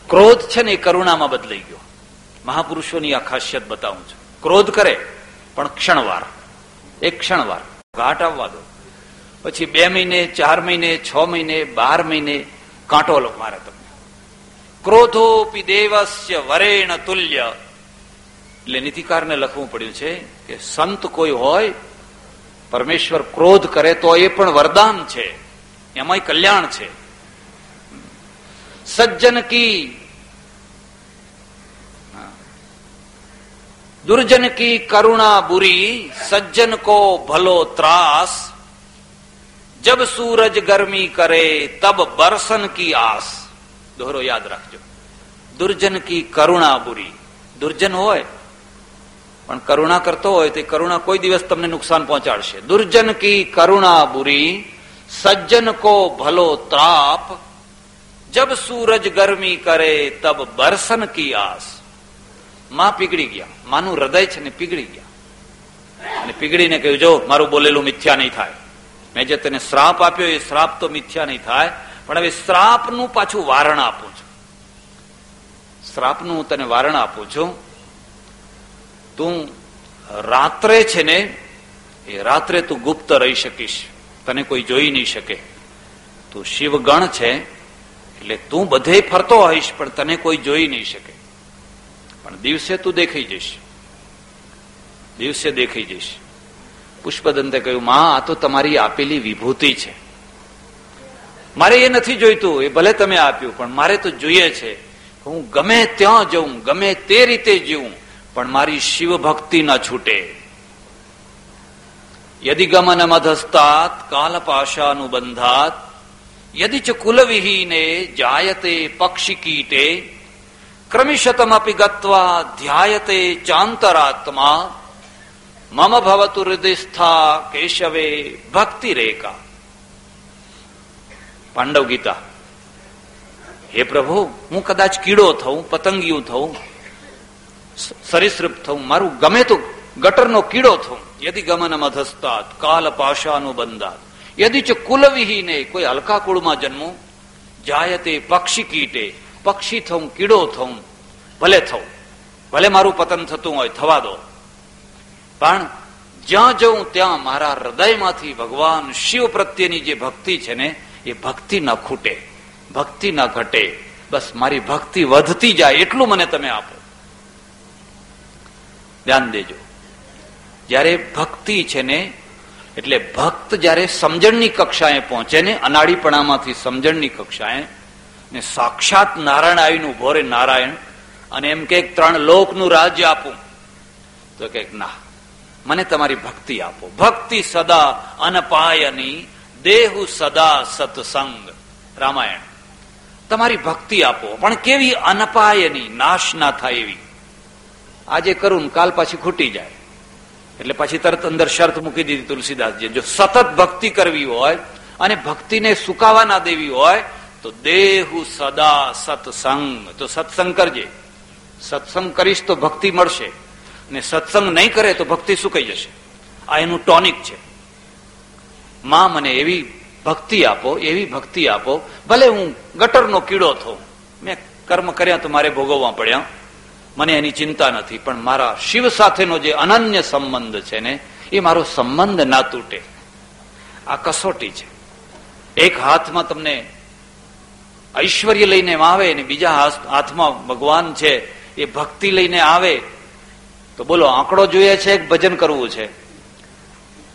ક્રોધ છે ને એ કરુણામાં બદલાઈ ગયો. મહાપુરુષોની આ ખાસિયત બતાવું છું. ક્રોધ કરે, પણ ક્ષણવાર. એક ક્ષણવાર. ઘાટ આવવા દો. પછી બે મહિને, ચાર મહિને, છ મહિને, બાર મહિને કાંટો મારે તમને. ક્રોધોપી દેવસ્ય વરેણ તુલ્ય. એટલે નીતિકારને લખવું પડ્યું છે કે સંત કોઈ હોય, પરમેશ્વર ક્રોધ કરે તો એ પણ વરદાન છે. એમાંય કલ્યાણ છે. સજ્જન કી दुर्जन की करुणा बुरी सज्जन को भलो त्रास जब सूरज गर्मी करे तब बरसन की आस दोहरो યાદ રાખજો દુર્જન કી કરુણા બુરી દુર્જન હોય પણ કરુણા કરતો હોય તો કરુણા કોઈ દિવસ તમને નુકસાન પહોંચાડશે દુર્જન કી કરુણા બુરી સજ્જન કો ભલો ત્રાપ જબ સૂરજ ગરમી કરે તબ બરસન કી આસમાં પીગળી ગયા માનું હૃદય છે ને પીગળી ગયા અને પીગળીને કહ્યું, જો, મારું બોલેલું મિથ્યા નહીં થાય. મેં જે તને શ્રાપ આપ્યો, એ શ્રાપ તો મિથ્યા નહીં થાય, પણ હવે શ્રાપનું પાછું વારણ આપું છું. શ્રાપનું હું તને વારણ આપું છું. તું રાત્રે છે ને, એ રાત્રે તું ગુપ્ત રહી શકીશ. તને કોઈ જોઈ નહીં શકે. તું શિવગણ છે એટલે તું બધે ફરતો હોઈશ, પણ તને કોઈ જોઈ નહીં શકે. પણ દિવસે તું દેખાઈ જઈશ. દિવસે દેખાઈ જઈશ. પુષ્પદંતે કહ્યું, માં, આ તો તમારી આપેલી વિભૂતિ છે. મારે એ નથી જોઈતું, એ ભલે તમે આપ્યું, પણ મારે તો જોઈએ છે હું ગમે ત્યાં જઉં, ગમે તે રીતે જીવું, પણ મારી શિવ ભક્તિ ન છૂટે. યદિ ગમન મધસ્તાત કાલ પાશાનુબંધાત કુલવિહીને જાયતે પક્ષી કીટે ક્રમિશતમપી ગત્વા ધ્યાયતે ચાંતરાત્મા મમ ભવતુ હૃદયસ્થા કેશવે ભક્તિ રેખા પાંડવ ગીતા હે પ્રભુ હું કદાચ કીડો થઉં, પતંગિયું થઉં સરિસૃપ થઉં, મારું ગમે તો ગટરનો કીડો થઉં, યદિ ગમન મધસ્તાત કાલ પાશાનું બંધાત યદિ ચ કુલવિહીને કોઈ હલકા કુળમાં જન્મું જાયતે પક્ષી કીટે પક્ષી થઉં કીડો થઉં ભલે થઉં ભલે મારું પતન થતું હોય થવા દો પણ જ્યાં જઉં ત્યાં મારા હૃદયમાંથી ભગવાન શિવ પ્રત્યેની જે ભક્તિ છે ને એ ભક્તિ ન ખૂટે ભક્તિ ન ઘટે બસ મારી ભક્તિ વધતી જાય એટલું મને તમે આપો। ધ્યાન દેજો। જ્યારે ભક્તિ છે ને એટલે ભક્ત જ્યારે સમજણની કક્ષાએ પહોંચે ને અનાળીપણામાંથી સમજણની કક્ષાએ ને સાક્ષાત નારાયણ આવીને ઊભો રે નારાયણ, અને એમ કે ત્રણ લોકનું રાજ્ય આપું, તો કે ના, મને તમારી ભક્તિ આપો. ભક્તિ સદા અનપાયની, દેહુ સદા સત્સંગ. રામાયણ. તમારી ભક્તિ આપો, પણ કેવી અનપાયની, નાશ ના થાય એવી. આજે કરું કાલ પાછી ખૂટી જાય. એટલે પછી તરત અંદર શરત મૂકી દીધી તુલસીદાસજી જો સતત ભક્તિ કરવી હોય અને ભક્તિને સુકાવા ના દેવી હોય, તો દેહુ સદા સત્સંગ. તો સત્સંગ કરજે. સત્સંગ કરીશ તો ભક્તિ મળશે. ને સત્સંગ નહીં કરે તો ભક્તિ સુકાઈ જશે. આ એનું ટોનિક છે. માં મને એવી ભક્તિ આપો, એવી ભક્તિ આપો. ભલે હું ગટરનો કીડો થો મેં કર્મ કર્યા તો મારે ભોગવવા પડ્યા. મને એની ચિંતા નથી, પણ મારા શિવ સાથેનો જે અનન્ય સંબંધ છે ને, એ મારો સંબંધ ના તૂટે. આ કસોટી છે. એક હાથમાં તમને ઐશ્વર્ય લઈને આવે ને બીજા હાથમાં ભગવાન છે, એ ભક્તિ લઈને આવે, તો બોલો, આંકડો જોઈએ છે ભજન કરવું છે?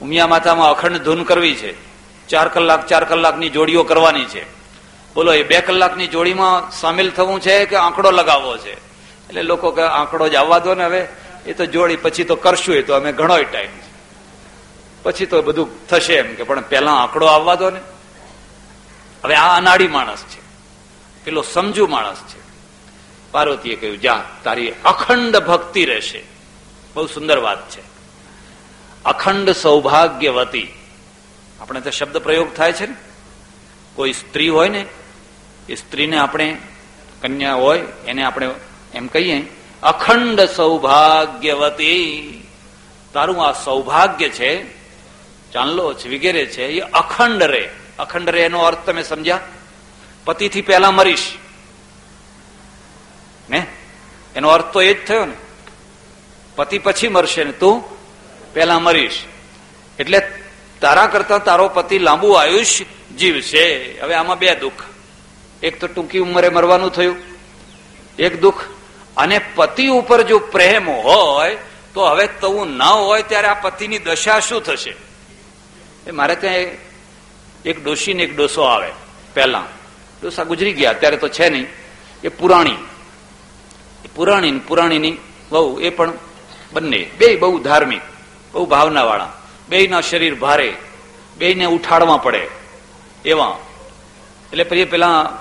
ઉમિયા માતામાં અખંડ ધૂન કરવી છે. ચાર કલાક ચાર કલાકની જોડીઓ કરવાની છે. બોલો, એ બે કલાકની જોડીમાં સામેલ થવું છે કે આંકડો લગાવવો છે? એટલે લોકો કે આંકડો જ આવવા દો ને હવે. એ તો જોડી, પછી તો કરશું એ તો અમે ઘણો ટાઈમ પછી તો બધું થશે એમ કે પણ પેલા આંકડો આવવા દો ને. હવે આ અનાડી માણસ છે. પેલો સમજુ માણસ છે. પાર્વતીએ કહ્યું, જા, તારી અખંડ ભક્તિ રહેશે. બહુ સુંદર વાત છે. અખંડ સૌભાગ્યવતી. આપણે તો શબ્દ પ્રયોગ થાય છે ને. કોઈ સ્ત્રી હોય ને, એ સ્ત્રીને આપણે કન્યા હોય, એને આપણે એમ કહીએ, અખંડ સૌભાગ્યવતી. તારું આ સૌભાગ્ય છે ચાંદલો છે વગેરે છે, એ અખંડ રે. અખંડ રે એનો અર્થ તમે સમજ્યા? પતિથી પહેલા મરીશ. ને? એનો અર્થ તો એ જ થયો ને. પતિ પછી મરશે ને તું પેલા મરીશ. એટલે તારા કરતા તારો પતિ લાંબુ આયુષ્ય જીવશે હવે આમાં બે દુઃખ. એક તો ટૂંકી ઉંમરે મરવાનું થયું. એક દુઃખ અને પતિ ઉપર જો પ્રેમ હોય, તો હવે તવું ના હોય ત્યારે આ પતિની દશા શું થશે? એ મારે ત્યાં એક ડોશી ને એક ડોસો આવે, પહેલા. ડોસા ગુજરી ગયા, અત્યારે તો છે નહીં. એ પુરાણી. પુરાણી પુરાણીની બહુ એ પણ બંને. બે બહુ ધાર્મિક, બહુ ભાવના વાળા બે ના શરીર ભારે બે ને ઉઠાડવા પડે એવા. એટલે પછી પેલા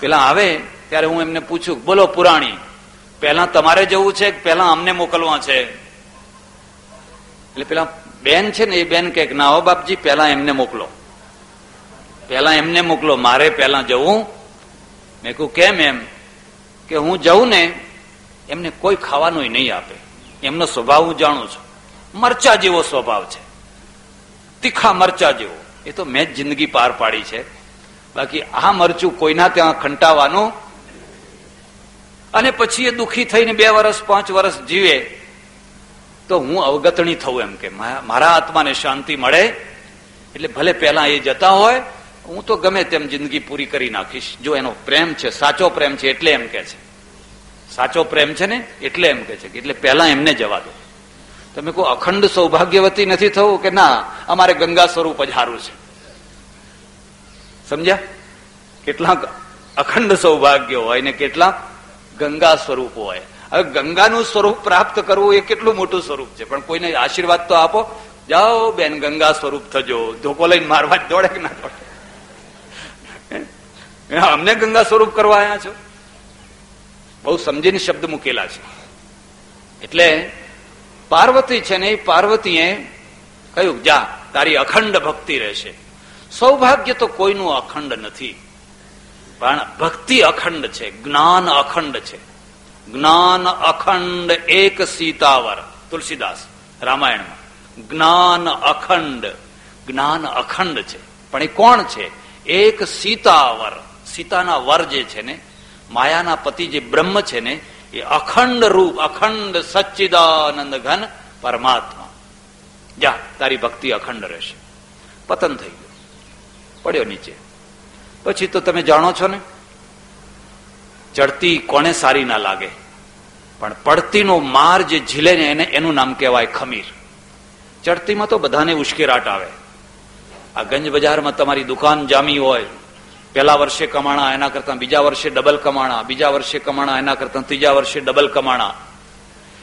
પેલા આવે ત્યારે હું એમને પૂછું, બોલો પુરાણી, પહેલા તમારે જવું છે કે પહેલા અમને મોકલવા છે? એટલે પેલા બેન છે ને એ બેન કે, ના હો બાપજી, પહેલા એમને મોકલો. પહેલા એમને મોકલો, મારે પહેલા જવું. મેં કહું કેમ એમ? કે હું જઉં ને, એમને કોઈ ખાવાનું નહીં આપે. એમનો સ્વભાવ હું જાણું છું. મરચા જેવો સ્વભાવ છે. તીખા મરચા જેવો. એ તો મેં જ જિંદગી પાર પાડી છે. બાકી આ મરચું કોઈના ત્યાં ખંટાવાનું અને પછી એ દુઃખી થઈને બે વર્ષ પાંચ વર્ષ જીવે, તો હું અવગતણી થવું એમ કે મારા આત્માને શાંતિ મળે. એટલે ભલે પહેલા એ જતા હોય, હું તો ગમે તેમ જિંદગી પૂરી કરી નાખીશ. જો એનો પ્રેમ છે, સાચો પ્રેમ છે, એટલે એમ કે છે. સાચો પ્રેમ છે ને, એટલે એમ કે છે એટલે પહેલા એમને જવા દો. તમે કોઈ અખંડ સૌભાગ્યવતી નથી થવું કે ના, અમારે ગંગા સ્વરૂપ જ સારું છે. સમજ્યા? કેટલાક અખંડ સૌભાગ્ય હોય ને કેટલાક ગંગા સ્વરૂપ હોય. હવે ગંગાનું સ્વરૂપ પ્રાપ્ત કરવું એ કેટલું મોટું સ્વરૂપ છે? પણ કોઈને આશીર્વાદ તો આપો. જાઓ બેન, ગંગા સ્વરૂપ થજો. ધોકો લઈને મારવા દોડે કે ના દોડે? અમને ગંગા સ્વરૂપ કરવા આવ્યા છો? બહુ સમજીને શબ્દ મૂકેલા છે. એટલે પાર્વતી છે ને પાર્વતીએ કહ્યું, જા, તારી અખંડ ભક્તિ રહેશે. સૌભાગ્ય તો કોઈનું અખંડ નથી. પણ ભક્તિ અખંડ છે, જ્ઞાન અખંડ છે. જ્ઞાન અખંડ એક સીતાવર, તુલસીદાસ, રામાયણમાં. જ્ઞાન અખંડ જ્ઞાન અખંડ છે. પણ એ કોણ છે? એક સીતાવર. સીતાના વર જે છે ને, માયાના પતિ જે બ્રહ્મ છે ને, એ અખંડ રૂપ, અખંડ સચ્ચિદાનંદ ઘન પરમાત્મા. જા, તારી ભક્તિ અખંડ રહેશે. પતન થઈ ગયું. પડ્યો નીચે. પછી તો તમે જાણો છો ને? ચડતી કોને સારી ના લાગે. પણ પડતીનો માર જે ઝીલે ને એને, એનું નામ કહેવાય ખમીર. ચડતીમાં તો બધાને ઉશ્કેરાટ આવે. આ ગંજ બજારમાં તમારી દુકાન જામી હોય, પહેલા વર્ષે કમાણા, એના કરતા બીજા વર્ષે ડબલ કમાણા, બીજા વર્ષે કમાણા, એના કરતા ત્રીજા વર્ષે ડબલ કમાણા.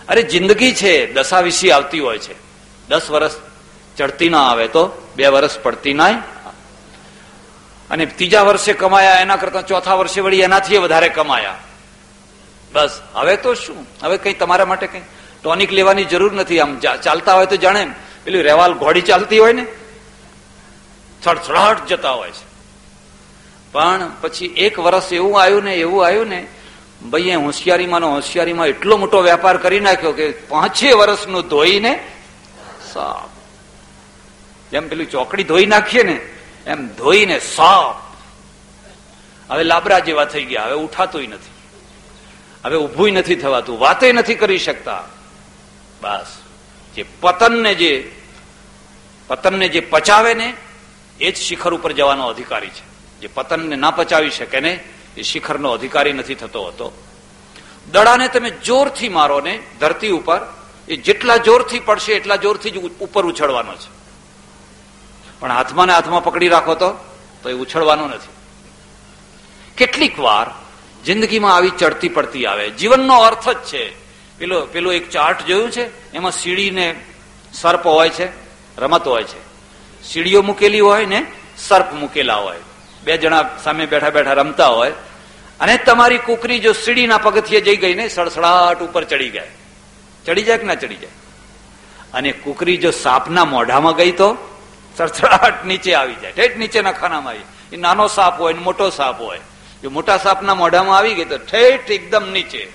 અરે જિંદગી છે દશાવીસી આવતી હોય છે. દસ વર્ષ ચડતી ના આવે તો બે વર્ષ પડતી ના અને ત્રીજા વર્ષે કમાયા, એના કરતા ચોથા વર્ષે વળી એનાથી વધારે કમાયા. બસ, હવે તો શું? હવે કઈ તમારા માટે કઈ ટોનિક લેવાની જરૂર નથી. આમ ચાલતા હોય તો જાણે પેલી રેવાલ ઘોડી ચાલતી હોય ને, થડથડાટ જતા હોય છે. પણ પછી એક વર્ષ એવું આવ્યું ને, એવું આવ્યું ને, ભાઈ હોશિયારીમાં હોશિયારીમાં એટલો મોટો વેપાર કરી નાખ્યો કે પાંચે વર્ષનું ધોઈને સાફ જેમ પેલી ચોકડી ધોઈ નાખીએ ને એમ ધોઈને સાપ. હવે લાબરા જેવા થઈ ગયા, હવે ઉઠાતું નથી. હવે ઉભું નથી થવાતું, વાતે નથી કરી શકતા. બસ. જે પતનને જે પતનને જે પચાવે ને, એ જ શિખર ઉપર જવાનો અધિકારી છે. જે પતનને ના પચાવી શકે ને, એ શિખરનો અધિકારી નથી થતો હતો. દડાને તમે જોરથી મારો ને, ધરતી ઉપર, એ જેટલા જોરથી પડશે એટલા જોરથી જ ઉપર ઉછળવાનો છે. પણ હાથમાં ને હાથમાં પકડી રાખો તો તો એ ઉછળવાનું નથી. કેટલીક વાર જિંદગીમાં આવી ચડતી પડતી આવે. જીવનનો અર્થ જ છે. પેલો પેલો એક ચાર્ટ જોયું છે? એમાં સીડીને સર્પ હોય છે, રમત હોય છે. સીડીઓ મૂકેલી હોય ને સર્પ મૂકેલા હોય. બે જણા સામે બેઠા બેઠા રમતા હોય. અને તમારી કુકરી જો સીડીના પગથિયે જઈ ગઈ ને સડસડાટ ઉપર ચડી જાય. ચડી જાય કે ના ચડી જાય? અને કુકરી જો સાપના મોઢામાં ગઈ તો સડસડાટ નીચે આવી જાય. ઠેઠ નીચેના ખાનામાં આવી એ નાનો સાપ હોય મોટો સાપ હોય. જો મોટા સાપના મોઢામાં આવી ગઈ તો ઠેઠ એકદમ નીચે.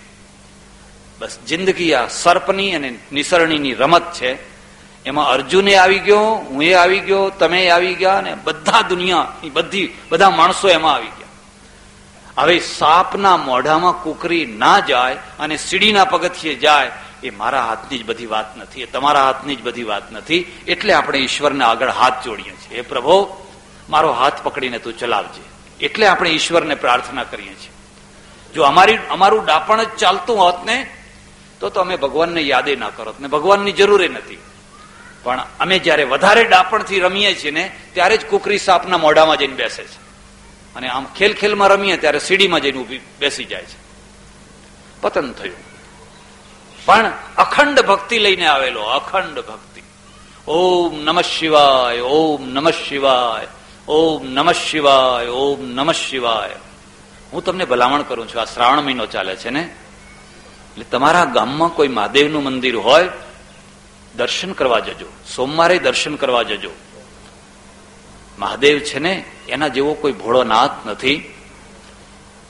બસ જિંદગી આ સર્પની અને નિસરણીની રમત છે. એમાં અર્જુને આવી ગયો, હું એ આવી ગયો, તમે આવી ગયા અને બધા દુનિયા બધી, બધા માણસો એમાં આવી ગયા. હવે સાપના મોઢામાં કુકરી ના જાય અને સીડીના પગથિયે જાય એ મારા હાથની જ બધી વાત નથી, એ તમારા હાથની જ બધી વાત નથી, એટલે આપણે ઈશ્વરને આગળ હાથ જોડીએ છીએ. એ પ્રભો, મારો હાથ પકડીને તું ચલાવજે. એટલે આપણે ઈશ્વરને પ્રાર્થના કરીએ છીએ. જો અમારી, અમારું ડાપણ જ ચાલતું હોત ને, તો તો અમે ભગવાનને યાદે ના કરો ને, ભગવાનની જરૂર નથી. પણ અમે જયારે વધારે ડાપણથી રમીએ છીએ ને, ત્યારે જ કુકરી સાપના મોઢામાં જઈને બેસે છે. અને આમ ખેલ ખેલમાં રમીએ ત્યારે સીડીમાં જઈને બેસી જાય છે. પતન થયું. પણ અખંડ ભક્તિ લઈને આવેલો, અખંડ ભક્તિ. ઓમ નમ શિવાય, ઓમ નમ શિવાય, ઓમ નમ શિવાય, ઓમ નમ શિવાય. હું તમને ભલામણ કરું છું, આ શ્રાવણ મહિનો ચાલે છે ને? એટલે તમારા ગામમાં કોઈ મહાદેવનું મંદિર હોય, દર્શન કરવા જજો. સોમવારે દર્શન કરવા જજો. મહાદેવ છે ને, એના જેવો કોઈ ભોળોનાથ નથી.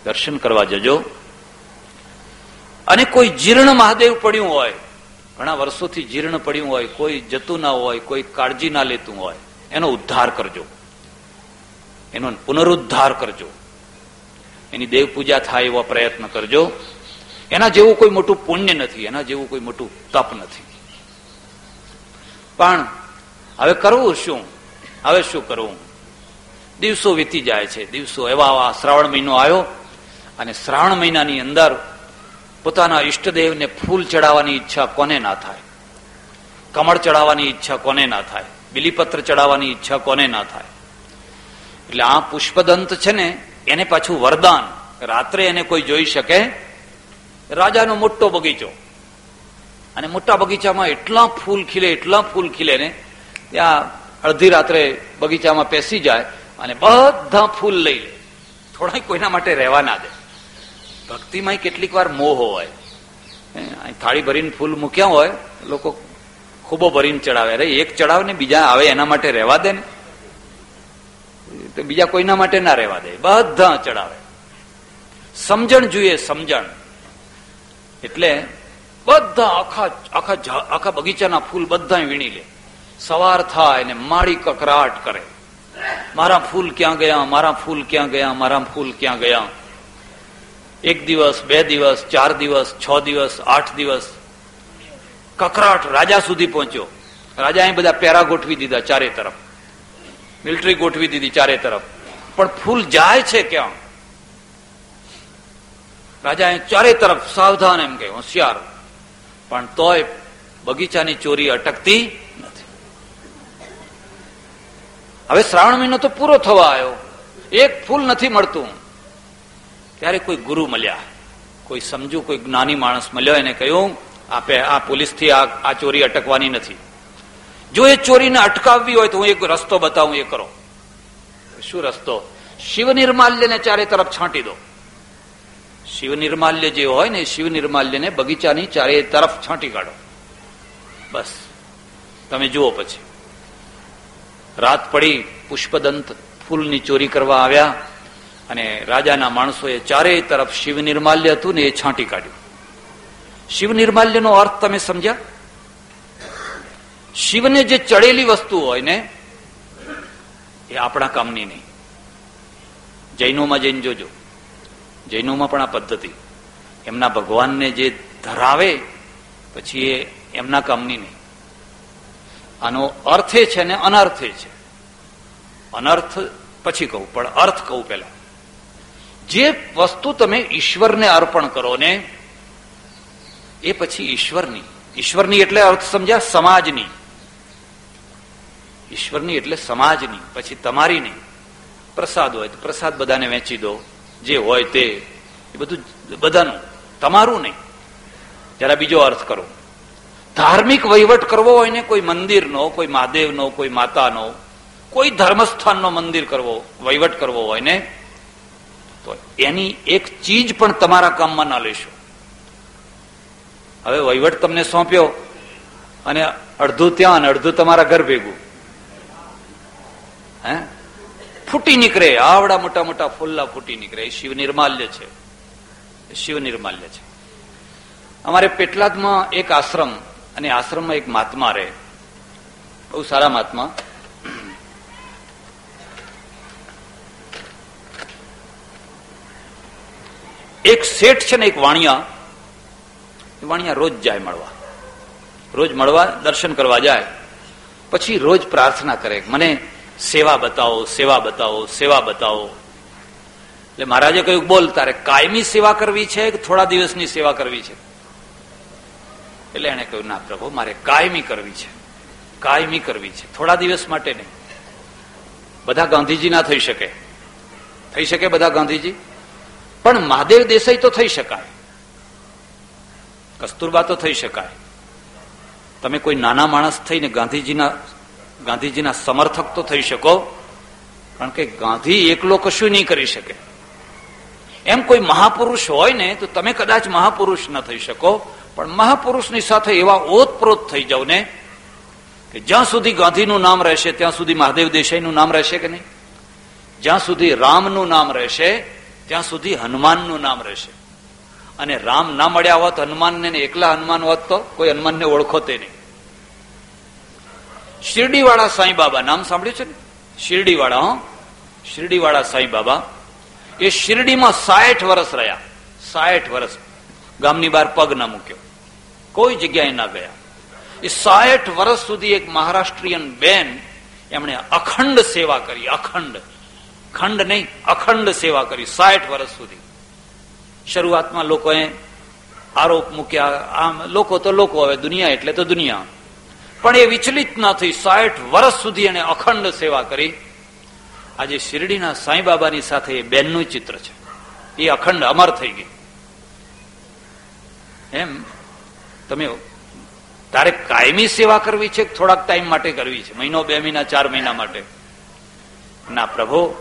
દર્શન કરવા જજો. અને કોઈ જીર્ણ મહાદેવ પડ્યું હોય, ઘણા વર્ષોથી જીર્ણ પડ્યું હોય, કોઈ જતું ના હોય, કોઈ કાળજી ના લેતું હોય, એનો ઉદ્ધાર કરજો. એનો પુનરુદ્ધાર કરજો. એની દેવ પૂજા થાય એવો પ્રયત્ન કરજો. એના જેવું કોઈ મોટું પુણ્ય નથી, એના જેવું કોઈ મોટું તપ નથી. પણ હવે કરવું શું? હવે શું કરવું? દિવસો વીતી જાય છે. દિવસો એવા શ્રાવણ મહિનો આવ્યો અને શ્રાવણ મહિનાની અંદર પોતાના ઈષ્ટદેવને ફૂલ ચડાવવાની ઈચ્છા કોને ના થાય? કમળ ચડાવવાની ઈચ્છા કોને ના થાય? બિલીપત્ર ચડાવવાની ઈચ્છા કોને ના થાય? એટલે આ પુષ્પદંત છે ને, એને પાછું વરદાન. રાત્રે એને કોઈ જોઈ શકે રાજાનો મોટો બગીચો. અને મોટા બગીચામાં એટલા ફૂલ ખીલે, એટલા ફૂલ ખીલે ને, ત્યાં અડધી રાત્રે બગીચામાં પેસી જાય અને બધા ફૂલ લઈ લે. થોડા કોઈના માટે રહેવા ના દે. ભક્તિમાં કેટલીક વાર મોહ હોય. થાળી ભરીને ફૂલ મૂક્યા હોય, લોકો ખૂબો ભરીને ચડાવે. અરે, એક ચડાવે ને બીજા આવે એના માટે રહેવા દે ને. તો બીજા કોઈના માટે ના રહેવા દે. બધા ચડાવે. સમજણ જોઈએ, સમજણ. એટલે બધા આખા આખા આખા બગીચાના ફૂલ બધા વીણી લે. સવાર થાય ને માળી કકરાટ કરે. મારા ફૂલ ક્યાં ગયા, મારા ફૂલ ક્યાં ગયા, મારા ફૂલ ક્યાં ગયા. એક દિવસ, બે દિવસ, ચાર દિવસ, છ દિવસ, આઠ દિવસ. કકરાટ રાજા સુધી પહોંચ્યો. રાજાએ બધા પેરા ગોઠવી દીધા ચારે તરફ. મિલિટરી ગોઠવી દીધી ચારે તરફ. પણ ફૂલ જાય છે ક્યાં? રાજાએ ચારે તરફ સાવધાન એમ કે, હોશિયાર. પણ તોય બગીચાની ચોરી અટકતી નથી. હવે શ્રાવણ મહિનો તો પૂરો થવા આવ્યો. એક ફૂલ નથી મળતું. ત્યારે કોઈ ગુરુ મળ્યા. કોઈ સમજુ, કોઈ જ્ઞાની માણસ મળ્યો એને કહ્યું, આપે આ પોલીસથી આ ચોરી અટકવાની નથી. જો એ ચોરીને અટકાવવી હોય તો હું એક રસ્તો બતાવું, એ કરો. શું રસ્તો? શિવ નિર્માલ્યને ચારે તરફ છાંટી દો. શિવ નિર્માલ્ય જે હોય ને શિવ નિર્માલ્યને બગીચાની ચારે તરફ છાંટી કાઢો. બસ. તમે જુઓ પછી. રાત પડી, પુષ્પદંત ફૂલની ચોરી કરવા આવ્યા. અને રાજાના માણસોએ ચારેય તરફ શિવ નિર્માલ્ય હતું ને એ છાંટી કાઢ્યું. શિવ નિર્માલ્યનો અર્થ તમે સમજ્યા? શિવને જે ચડેલી વસ્તુ હોય ને, એ આપણા કામની નહીં. જૈનોમાં જઈને જોજો. જૈનોમાં પણ આ પદ્ધતિ. એમના ભગવાનને જે ધરાવે, પછી એ એમના કામની નહીં. આનો અર્થે છે ને અનર્થે છે. અનર્થ પછી કહું, પણ અર્થ કહું પેલા જે વસ્તુ તમે ઈશ્વરને અર્પણ કરો ને, એ પછી ઈશ્વરની. ઈશ્વરની એટલે અર્થ સમજ્યા સમાજની. ઈશ્વરની એટલે સમાજની, પછી તમારી નહીં પ્રસાદ હોય તો પ્રસાદ બધાને વેચી દો, જે હોય તે, એ બધું બધાનું. તમારું નહીં. જરા બીજો અર્થ કરો. ધાર્મિક વહીવટ કરવો હોય ને, કોઈ મંદિરનો, કોઈ મહાદેવનો, કોઈ માતાનો, કોઈ ધર્મસ્થાનનો મંદિર કરવો, વહીવટ કરવો હોય ને તો એની એક ચીજ પણ તમારા કામમાં ના લેશો. હવે વહીવટ તમને સોંપ્યો અને અડધું ત્યાં અને અડધું તમારા ઘર ભેગું. હે? ફૂટી નીકળે, આવડા મોટા મોટા ફૂલ્લા ફૂટી નીકળે. એ શિવ નિર્માલ્ય છે. શિવ નિર્માલ્ય છે. અમારે પેટલાદમાં એક આશ્રમ અને આશ્રમમાં એક મહાત્મા રહે. બહુ સારા મહાત્મા. એક શેઠ છે ને એક વાણિયા વાણિયા રોજ જાય મળવા. રોજ મળવા, દર્શન કરવા જાય. પછી રોજ પ્રાર્થના કરે, મને સેવા બતાવો સેવા બતાવો સેવા બતાવો. એટલે મહારાજે કહ્યું, બોલ, તારે કાયમી સેવા કરવી છે કે થોડા દિવસની સેવા કરવી છે? એટલે એને કહ્યું, ના પ્રભુ, મારે કાયમી કરવી છે. કાયમી કરવી છે. થોડા દિવસ માટે નહીં. બધા ગાંધીજી ના થઈ શકે. થઈ શકે બધા ગાંધીજી? પણ મહાદેવ દેસાઈ તો થઈ શકાય. કસ્તુરબા તો થઈ શકાય. તમે કોઈ નાના માણસ થઈને ગાંધીજીના ગાંધીજીના સમર્થક તો થઈ શકો, કારણ કે ગાંધી એકલો કશું નહીં કરી શકે. એમ કોઈ મહાપુરુષ હોય ને, તો તમે કદાચ મહાપુરુષ ન થઈ શકો, પણ મહાપુરુષની સાથે એવા ઓતપ્રોત થઈ જાવ ને, કે જ્યાં સુધી ગાંધીનું નામ રહેશે, ત્યાં સુધી મહાદેવ દેસાઈનું નામ રહેશે કે નહીં? જ્યાં સુધી રામનું નામ રહેશે ત્યાં સુધી હનુમાનનું નામ રહેશે. અને રામ ના મળ્યા હોત, હનુમાનને એકલા હનુમાન હોત તો કોઈ હનુમાનને ઓળખો તે નહીં. શિરડીવાળા સાંઈ બાબા નામ સાંભળ્યું છે ને? શિરડીવાળા, હો. શિરડીવાળા સાંઈ બાબા એ શિરડીમાં સાઠ વર્ષ રહ્યા. સાઠ વર્ષ ગામની બહાર પગ ના મૂક્યો. કોઈ જગ્યાએ ના ગયા. એ સાઠ વર્ષ સુધી એક મહારાષ્ટ્રીયન બેન એમણે અખંડ સેવા કરી, અખંડ. ખંડ નહીં, અખંડ સેવા કરી, સાઠ વર્ષ સુધી. શરૂઆતમાં લોકોએ આરોપ મૂક્યા, આમ લોકો તો લોકો, હવે દુનિયા એટલે તો દુનિયા. પણ એ વિચલિત ના થઈ, સાઠ વર્ષ સુધી એને અખંડ સેવા કરી. આજે શિરડીના સાંઈ બાબાની સાથે એ બેનનું ચિત્ર છે. એ અખંડ અમર થઈ ગઈ એમ, તમે તારે કાયમી સેવા કરવી છે થોડાક ટાઈમ માટે કરવી છે? મહિનો, બે મહિના, ચાર મહિના માટે? ના, પ્રભુ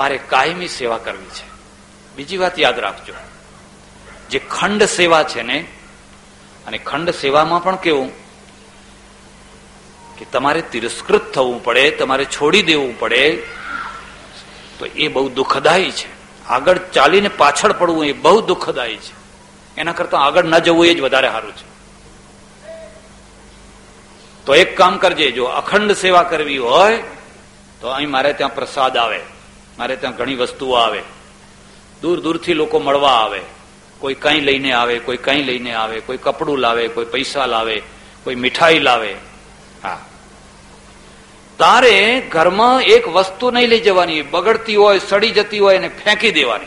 મારે કાયમી સેવા કરવી છે. બીજી વાત યાદ રાખજો. જે ખંડ સેવા છે ને, અને ખંડ સેવામાં પણ કેવું? કે તમારે તિરસ્કૃત થવું પડે, તમારે છોડી દેવું પડે, તો એ બહુ દુઃખદાયી છે. આગળ ચાલીને પાછળ પડવું એ બહુ દુઃખદાયી છે. એના કરતા આગળ ન જવું એ જ વધારે સારું છે. તો એક કામ કરજે, જો અખંડ સેવા કરવી હોય, તો અહીં મારે ત્યાં પ્રસાદ આવે. મારે ત્યાં ઘણી વસ્તુઓ આવે. દૂર દૂરથી લોકો મળવા આવે. કોઈ કઈ લઈને આવે, કોઈ કઈ લઈને આવે, કોઈ કપડું લાવે, કોઈ પૈસા લાવે, કોઈ મીઠાઈ લાવે. હા. તારે ઘરમાં એક વસ્તુ નહીં લઈ જવાની. બગડતી હોય, સડી જતી હોય, એને ફેંકી દેવાની.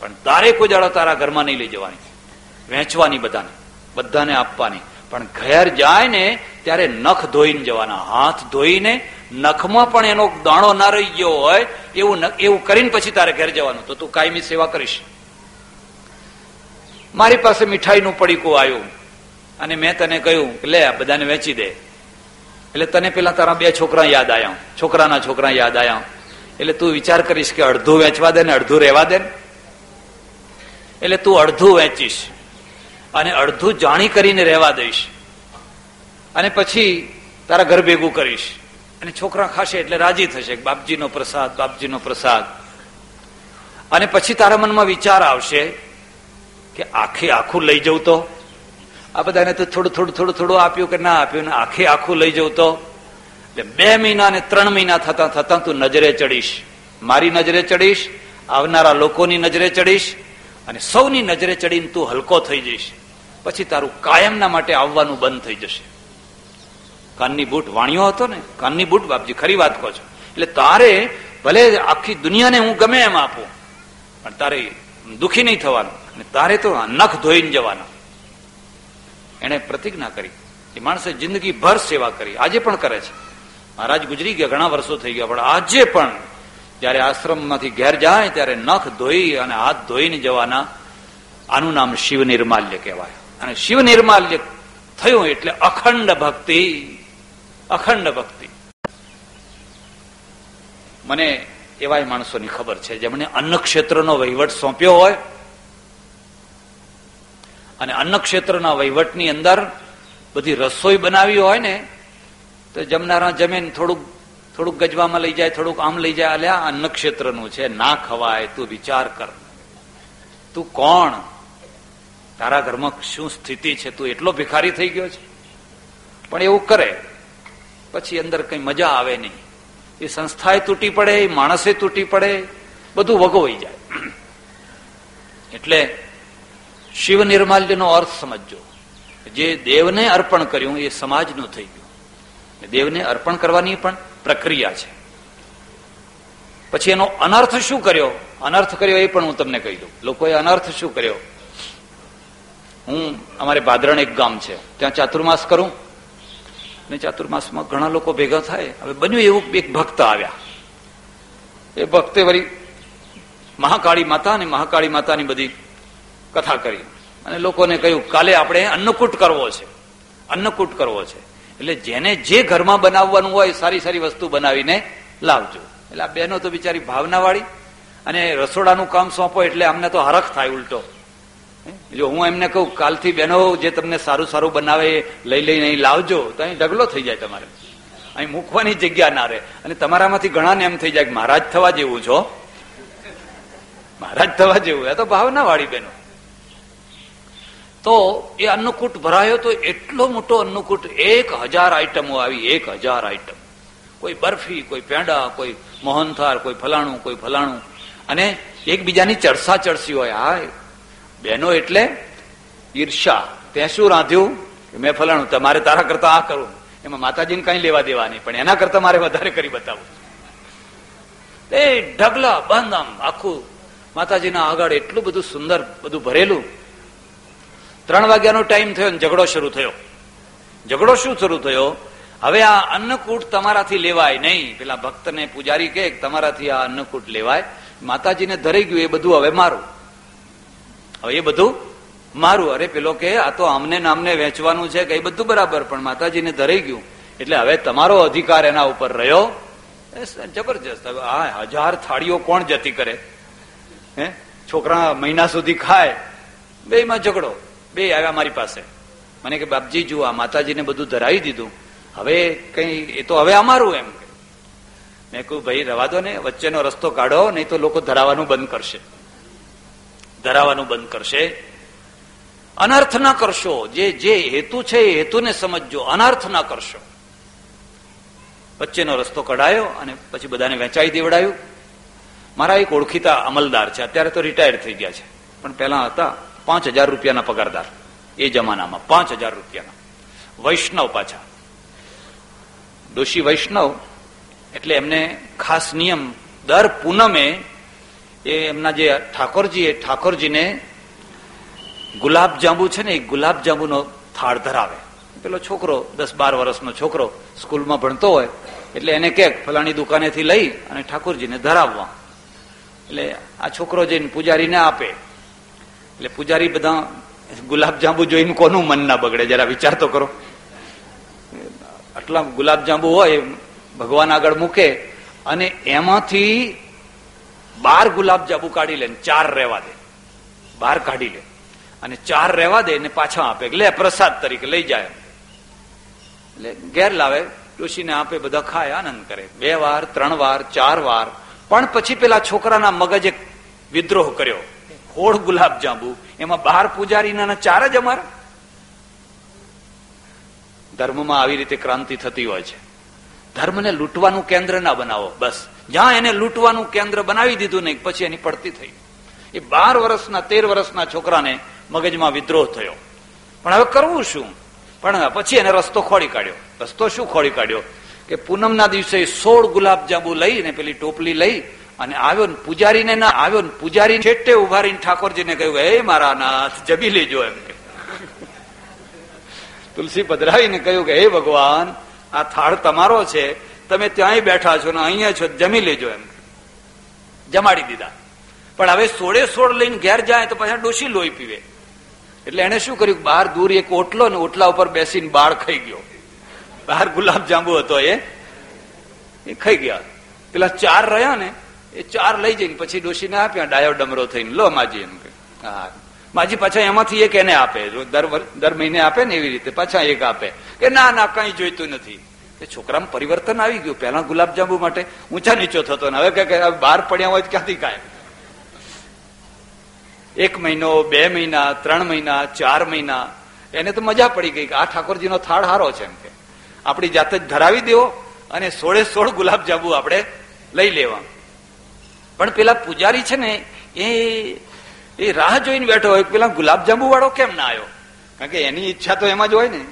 પણ તારે કોઈ દાડો તારા ઘરમાં નહીં લઈ જવાની. વેચવાની બધાને. બધાને આપવાની. પણ ઘેર જાય ને ત્યારે નખ ધોઈને જવાના, હાથ ધોઈને નખમાં પણ એનો દાણો ના રહી ગયો હોય, એવું એવું કરીને પછી તારે ઘેર જવાનું. તો તું કાયમી સેવા કરીશ. મારી પાસે મીઠાઈનું પડીકું આવ્યું અને મેં તને કહ્યું, લે લે બધાને વેચી દે. એટલે તને પેલા તારા બે છોકરા યાદ આવ્યા છોકરાના છોકરા યાદ આવ્યા એટલે તું વિચાર કરીશ કે અડધું વેચવા દે ને અડધું રહેવા દે એટલે તું અડધું વેચીશ. અને અડધું જાણી કરીને રહેવા દઈશ. અને પછી તારા ઘર ભેગું કરીશ. અને છોકરા ખાશે એટલે રાજી થશે બાપજીનો પ્રસાદ બાપજીનો પ્રસાદ. અને પછી તારા મનમાં વિચાર આવશે કે આખે આખું લઈ જવું તો? આ બધાને તો થોડું થોડું થોડું થોડું આપ્યું કે ના આપ્યું ને આખે આખું લઈ જવું તો? એટલે બે મહિના ને ત્રણ મહિના થતા થતા તું નજરે ચડીશ. મારી નજરે ચડીશ, આવનારા લોકોની નજરે ચડીશ, અને સૌની નજરે ચડીને તું હલકો થઈ જઈશ. પછી તારું કાયમના માટે આવવાનું બંધ થઈ જશે. કાનની બૂટ વાણિયો હતો ને? કાનની બૂટ, બાપજી, ખરી વાત કહો છો. એટલે તારે ભલે આખી દુનિયાને હું ગમે એમ આપું, પણ તારે દુખી નહીં થવાનું. તારે તો નખ ધોઈને જવાના. એને પ્રતિજ્ઞા કરી. એ માણસે જિંદગી ભર સેવા કરી. આજે પણ કરે છે. મહારાજ ગુજરી ગયા, ઘણા વર્ષો થઈ ગયા, પણ આજે પણ જયારે આશ્રમમાંથી ઘેર જાય, ત્યારે નખ ધોઈ અને હાથ ધોઈને જવાના આનું નામ શિવ નિર્માલ્ય કહેવાય. અને શિવ નિર્માલ્ય થયું એટલે અખંડ ભક્તિ અખંડ ભક્તિ. મને એવા માણસોની ખબર છે, જેમણે અન્ન ક્ષેત્રનો વહીવટ સોંપ્યો હોય અને અન્ન ક્ષેત્રના વહીવટની અંદર બધી રસોઈ બનાવી હોય ને, તો જમનારા જમીન થોડુંક થોડુંક ગજવામાં લઈ જાય, થોડુંક આમ લઈ જાય, અલ્યા અન્ન ક્ષેત્રનું છે, ના ખવાય, તું વિચાર કર. તું કોણ? તારા ઘરમાં શું સ્થિતિ છે? તું એટલો ભિખારી થઈ ગયો છે? પણ એવું કરે, પછી અંદર કઈ મજા આવે નહીં. એ સંસ્થાએ તૂટી પડે માણસે તૂટી પડે, બધું વગોવાઈ જાય. એટલે શિવ નિર્માલ્યનો અર્થ સમજજો. જે દેવને અર્પણ કર્યું, એ સમાજનું થઈ ગયું. દેવને અર્પણ કરવાની પણ પ્રક્રિયા છે. પછી એનો અનર્થ શું કર્યો? અનર્થ કર્યો એ પણ હું તમને કહી દઉં. લોકોએ અનર્થ શું કર્યો? હું અમારે ભાદરણ એક ગામ છે. ત્યાં ચાતુર્માસ કરું. ને ચાતુર્માસમાં ઘણા લોકો ભેગા થાય. હવે બન્યું એવું એક ભક્ત આવ્યા. એ ભક્તે વળી મહાકાળી માતા અને મહાકાળી માતાની બધી કથા કરી. અને લોકોને કહ્યું, કાલે આપણે અન્નકૂટ કરવો છે. અન્નકૂટ કરવો છે. એટલે જેને જે ઘરમાં બનાવવાનું હોય, સારી સારી વસ્તુ બનાવીને લાવજો. એટલે આ બહેનો તો બિચારી ભાવના વાળી અને રસોડાનું કામ સોંપો એટલે અમને તો હરખ થાય ઉલટો. જો હું એમને કહું, કાલથી બહેનો, જે તમને સારું સારું બનાવે, લઈ લઈને અહીં લાવજો, તો અહીં ઢગલો થઈ જાય તમારે. અહીં મૂકવાની જગ્યા ના રહે. અને તમારામાંથી ઘણાને એમ થઈ જાય કે, મહારાજ થવા જેવું છો. મહારાજ થવા જેવું, એ તો ભાવના વાળી બહેનો. તો એ અન્નકૂટ ભરાયો તો એટલો મોટો અન્નકૂટ, એક હજાર આઈટમો આવી, એક હજાર આઈટમ. કોઈ બરફી, કોઈ પેંડા, કોઈ મોહનથાર કોઈ ફલાણું કોઈ ફલાણું. અને એકબીજાની ચરસા ચડસી હોય હા બહેનો એટલે ઈર્ષા. તે શું રાંધ્યું? મેં ફલાણું, તમારે તારા કરતા આ કરવું. એમાં માતાજીને કઈ લેવા દેવા નહીં પણ એના કરતા મારે વધારે કરી બતાવું એ ઢગલા બંધ આમ આખું માતાજીના આગળ એટલું બધું સુંદર, બધું ભરેલું. ત્રણ વાગ્યાનો ટાઈમ થયો ઝઘડો શરૂ થયો. ઝઘડો શું શરૂ થયો? હવે આ અન્નકૂટ તમારાથી લેવાય નહીં. પેલા ભક્તને પૂજારી કે, તમારાથી આ અન્નકૂટ લેવાય. માતાજીને ધરાઈ ગયું એ બધું હવે મારું. હવે એ બધું મારું. અરે પેલો કે, આ તો અમને નામને વેચવાનું છે કે એ બધું બરાબર, પણ માતાજીને ધરાઈ ગયું. એટલે હવે તમારો અધિકાર એના ઉપર રહ્યો. જબરજસ્ત. હવે આ હજાર થાળીઓ કોણ જતી કરે? હે? છોકરા મહિના સુધી ખાય. બે માં ઝઘડો. બે આવ્યા મારી પાસે. મને કે, બાપજી, જુઓ, આ માતાજીને બધું ધરાવી દીધું. હવે કઈ, એ તો હવે અમારું એમ. મેં કહ્યું, ભાઈ, રવા દો ને, વચ્ચેનો રસ્તો કાઢો, નહીં તો લોકો ધરાવાનું બંધ કરશે. ધરાવાનું બંધ કરશે. અનર્થ ના કરશો. જે જે હેતુ છે એ હેતુને સમજજો. અનર્થ ના કરશો. વચ્ચેનો રસ્તો કઢાયો અને પછી બધાને વેચાઈ દેવડાયું. મારા એક ઓળખીતા અમલદાર છે. અત્યારે તો રિટાયર થઈ ગયા છે. પણ પહેલા હતા પાંચ હજાર રૂપિયાના પગારદાર. એ જમાનામાં પાંચ હજાર રૂપિયાના. વૈષ્ણવ પાછા. દોષી વૈષ્ણવ એટલે એમને ખાસ નિયમ, દર પૂનમે એ એમના જે ઠાકોરજી એ ઠાકોરજીને ગુલાબ જાંબુ છે ને એ ગુલાબ જાંબુનો થાળ ધરાવે. પેલો છોકરો, દસ બાર વર્ષનો છોકરો સ્કૂલમાં ભણતો હોય, એટલે એને કે, ફલાણી દુકાનેથી લઈ અને ઠાકોરજીને ધરાવવા. એટલે આ છોકરો જઈને પૂજારીને આપે. એટલે પૂજારી બધા ગુલાબ જાંબુ જોઈને કોનું મન ના બગડે? જરા વિચાર તો કરો. આટલા ગુલાબ જાંબુ હોય, ભગવાન આગળ મૂકે અને એમાંથી બાર ગુલાબ જાંબુ કાઢી લે ચાર રહેવા દે. બાર કાઢી લે. અને ચાર રહેવા દે ને પાછા આપે. લે, પ્રસાદ તરીકે લઈ જાય. એટલે ઘેર લાવે. ડોશીને આપે, બધા ખાય, આનંદ કરે. બે વાર, ત્રણ વાર, ચાર વાર. પણ પછી પેલા છોકરાના મગજે વિદ્રોહ કર્યો. હોળ ગુલાબ જાંબુ. એમાં બાર પૂજારીના ચાર જ અમારા. ધર્મમાં આવી રીતે ક્રાંતિ થતી હોય છે. ધર્મને લૂંટવાનું કેન્દ્ર ના બનાવો. બસ. જ્યાં એને લૂંટવાનું કેન્દ્ર બનાવી દીધું નહીં, પછી એની પડતી થઈ. એ બાર વર્ષના, તેર વર્ષના છોકરાને મગજમાં વિદ્રોહ થયો. પણ હવે કરવું શું? પણ પછી એને રસ્તો ખોળી કાઢ્યો. રસ્તો શું ખોળી કાઢ્યો? કે પૂનમના દિવસે સોળ ગુલાબજાંબુ લઈ ને પેલી ટોપલી લઈ અને આવ્યો ને પૂજારીને ના, આવ્યો ને પૂજારી છેટે ઊભા રહીને ઠાકોરજીને કહ્યું, હે મારા નાથ, જબી લેજો એમ. કે તુલસી પધરાવીને કહ્યું કે, હે ભગવાન, આ થાળ તમારો છે તમે ત્યાંય બેઠા છો ને અહીંયા છો, જમી લેજો એમ. જમાડી દીધા. પણ હવે સોળે સોળ લઈને ઘેર જાય તો પછી ડોસી લોહી પીવે. એટલે એને શું કર્યું? બહાર દૂર એક ઓટલો ને ઓટલા ઉપર બેસીને બાળ ખાઈ ગયો. બહાર ગુલાબ જાંબુ હતો એ. એ ખાઈ ગયા. પેલા ચાર રહ્યા ને, એ ચાર લઈ જઈને પછી ડોસીને આપ્યા, ડાયો ડમરો થઈને. લો માજી એમ કે, હા. માજી પાછા એમાંથી એક એને આપે. દર દર મહિને આપે ને એવી રીતે. પાછા એક આપે. કે ના ના, કઈ જોઈતું નથી. છોકરામાં પરિવર્તન આવી ગયું. પહેલા ગુલાબજાંબુ માટે ઊંચા નીચો થતો હવે બહાર પડ્યા હોય ક્યાંથી કાંઈ એક મહિનો, બે મહિના, ત્રણ મહિના, ચાર મહિના, એને તો મજા પડી ગઈ કે આ ઠાકોરજીનો થાળ હારો છે એમ કે. આપણી જાતે જ ધરાવી દેવો અને સોળે સોળ ગુલાબજાંબુ આપણે લઈ લેવા. પણ પેલા પૂજારી છે ને એ એ રાહ જોઈને બેઠો હોય પેલા ગુલાબજાંબુ વાળો કેમ ના આવ્યો? કારણ કે એની ઈચ્છા તો એમાં જ હોય ને.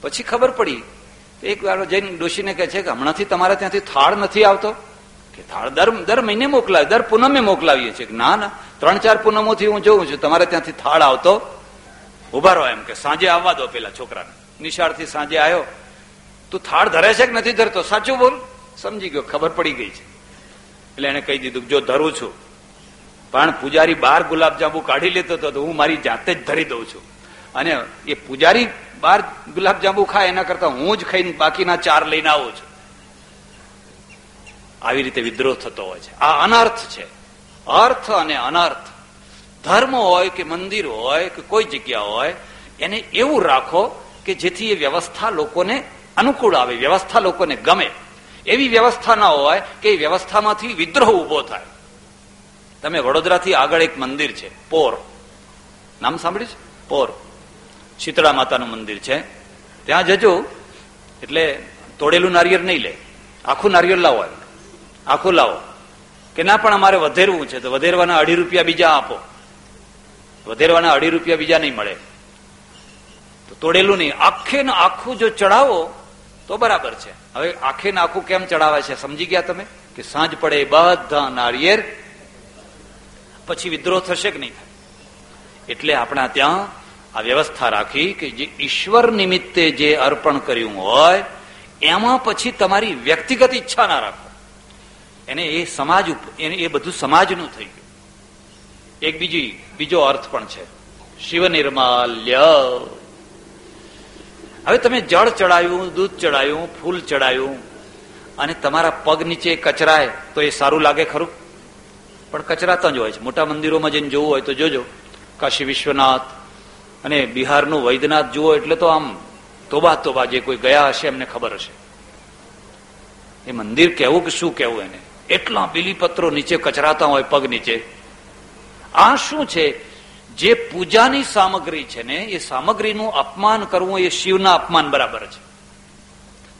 પછી ખબર પડી એક વાર જઈને ડોશીને કહે છે કે હમણાંથી તમારે ત્યાંથી થાળ નથી આવતો? કે થાળ દર દર મહિને મોકલાવે દર પૂનમે મોકલાવીએ છીએ. ના ના, ત્રણ ચાર પૂનમોથી હું જોઉં છું, તમારે ત્યાંથી થાળ આવતો? ઊભા રહો એમ કે સાંજે આવવા દો પેલા છોકરાને. નિશાળથી સાંજે આવ્યો તું થાળ ધરે છે કે નથી ધરતો? સાચું બોલ. સમજી ગયો, ખબર પડી ગઈ છે. એટલે એને કહી દીધું જો ધરું છું, પણ પૂજારી બાર ગુલાબજાંબુ કાઢી લેતો હતો તો હું મારી જાતે જ ધરી દઉં છું. અને એ પૂજારી બાર ગુલાબજાંબુ ખાય, એના કરતા હું જ ખાઈને બાકીના ચાર લઈને આવું છું. આવી રીતે વિદ્રોહ થતો હોય છે. આ અનર્થ છે. અર્થ અને અનર્થ. ધર્મ હોય કે મંદિર હોય કે કોઈ જગ્યા હોય, એને એવું રાખો કે જેથી એ વ્યવસ્થા લોકોને અનુકૂળ આવે, વ્યવસ્થા લોકોને ગમે. એવી વ્યવસ્થા ના હોય કે એ વ્યવસ્થામાંથી વિદ્રોહ ઊભો થાય. તમે વડોદરાથી આગળ એક મંદિર છે, પોર. નામ સાંભળ્યું છે? પોર. શીતળા માતાનું મંદિર છે. ત્યાં જજો, એટલે તોડેલું નારિયેળ નહીં લે. આખું નારિયેળ લાવો આખું લાવો. કે ના પણ અમારે વધેરવું છે, તો વધેરવાના અઢી રૂપિયા બીજા આપો. વધેરવાના અઢી રૂપિયા બીજા નહીં મળે. તો તોડેલું નહીં. આખે ને આખું જો ચડાવો, તો બરાબર છે. હવે આખે ને આખું કેમ ચડાવે છે? સમજી ગયા તમે? કે સાંજ પડે બધા નારિયેર પછી વિદ્રોહ થશે કે નહીં? એટલે આપણા ત્યાં આ વ્યવસ્થા રાખી કે જે ઈશ્વર નિમિત્તે જે અર્પણ કર્યું હોય, એમાં પછી તમારી વ્યક્તિગત ઈચ્છા ના રાખો. એને એ સમાજ એને એ બધું સમાજનું થઈ ગયું. એક બીજી, બીજો અર્થ પણ છે. શિવ નિર્માલ્ય. હવે તમે જળ ચડાયું, દૂધ ચડાયું, ફૂલ ચડાયું, અને તમારા પગ નીચે કચરાય, તો એ સારું લાગે ખરું? પણ કચરાતા જ હોય છે. મોટા મંદિરોમાં જઈને જોવું હોય તો જોજો. કાશી વિશ્વનાથ અને બિહારનું વૈદ્યનાથ જુઓ એટલે તો આમ તોબા તોબા જે કોઈ ગયા હશે એમને ખબર હશે. એ મંદિર કેવું કે શું કેવું એને? એટલા બિલીપત્રો નીચે કચરાતા હોય પગ નીચે. આ શું છે? જે પૂજાની સામગ્રી છે ને, એ સામગ્રીનું અપમાન કરવું એ શિવના અપમાન બરાબર છે.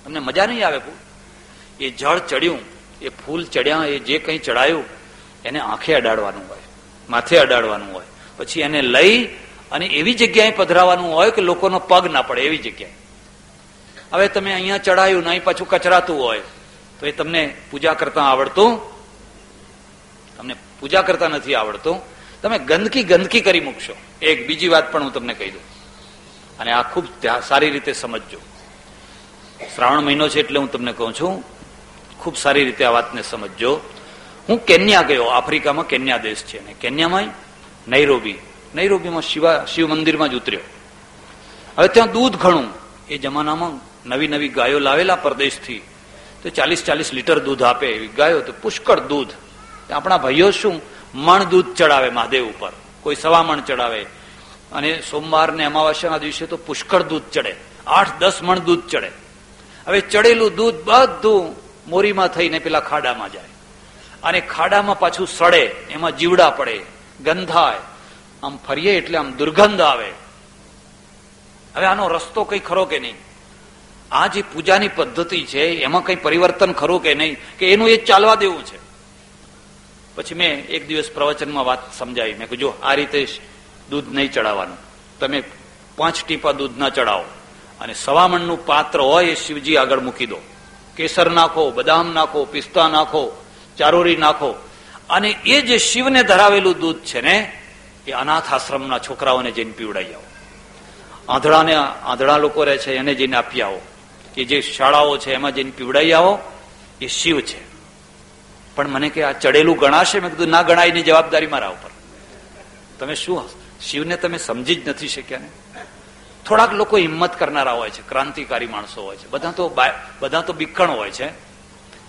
તમને મજા નહીં આવે એ જળ ચડ્યું, એ ફૂલ ચડ્યા, એ જે કંઈ ચડાયું, એને આંખે અડાડવાનું હોય, માથે અડાડવાનું હોય. પછી એને લઈ અને એવી જગ્યાએ પધરાવાનું હોય કે લોકોનો પગ ના પડે, એવી જગ્યાએ. હવે તમે અહીંયા ચડાયું નહીં, પાછું કચરાતું હોય, તો એ તમને પૂજા કરતા આવડતું? તમને પૂજા કરતા નથી આવડતું? તમે ગંદકી ગંદકી કરી મૂકશો. એક બીજી વાત પણ હું તમને કહી દઉં. અને આ ખૂબ સારી રીતે સમજજો. શ્રાવણ મહિનો છે એટલે હું તમને કહું છું, ખૂબ સારી રીતે આ વાતને સમજજો. હું કેન્યા ગયો, આફ્રિકામાં કેન્યા દેશ છે અને કેન્યામાં નૈરોબી. નૈરોબીમાં શિવા, શિવ મંદિરમાં જ ઉતર્યો. હવે ત્યાં દૂધ ઘણું. એ જમાનામાં નવી નવી ગાયો લાવેલા પરદેશથી. તો ચાલીસ ચાલીસ લીટર દૂધ આપે એવી ગાયો. તો પુષ્કળ દૂધ. આપણા ભાઈઓ શું? મણ દૂધ ચડાવે મહાદેવ ઉપર. કોઈ સવા મણ ચડાવે. અને સોમવાર ને અમાવાસ્યાના દિવસે તો પુષ્કળ દૂધ ચડે. આઠ, દસ મણ દૂધ ચડે. હવે ચડેલું દૂધ બધું મોરીમાં થઈને પેલા ખાડામાં જાય. અને ખાડામાં પાછું સડે. એમાં જીવડા પડે. ગંધાય. આમ ફરીએ એટલે આમ દુર્ગંધ આવે. હવે આનો રસ્તો કઈ ખરો કે નહીં? આ જે પૂજાની પદ્ધતિ છે, એમાં કઈ પરિવર્તન ખરું કે નહીં? કે એનું એ ચાલવા દેવું છે? પછી મેં એક દિવસ પ્રવચનમાં વાત સમજાવી. મેં જો આ રીતે દૂધ નહીં ચડાવવાનું. તમે પાંચ ટીપા દૂધ ના ચડાવો. અને સવામણનું પાત્ર હોય એ શિવજી આગળ મૂકી દો. કેસર નાખો, બદામ નાખો, પિસ્તા નાખો, ચારોરી નાખો. અને એ જે શિવને ધરાવેલું દૂધ છે ને એ અનાથ આશ્રમના છોકરાઓને જઈને પીવડાઈ આવો. આંધળાને આંધળા લોકો રહે છે, એને જઈને આપી આવો. એ જે શાળાઓ છે, એમાં જઈને પીવડાઈ આવો, એ શિવ છે. પણ મને કે આ ચડેલું ગણાશે? મેં કીધું, ના ગણાયની જવાબદારી મારા ઉપર. તમે શું શિવને તમે સમજી જ નથી શક્યા ને? થોડાક લોકો હિંમત કરનારા હોય છે, ક્રાંતિકારી માણસો હોય છે. બધા તો બધા તો બિક્કણ હોય છે.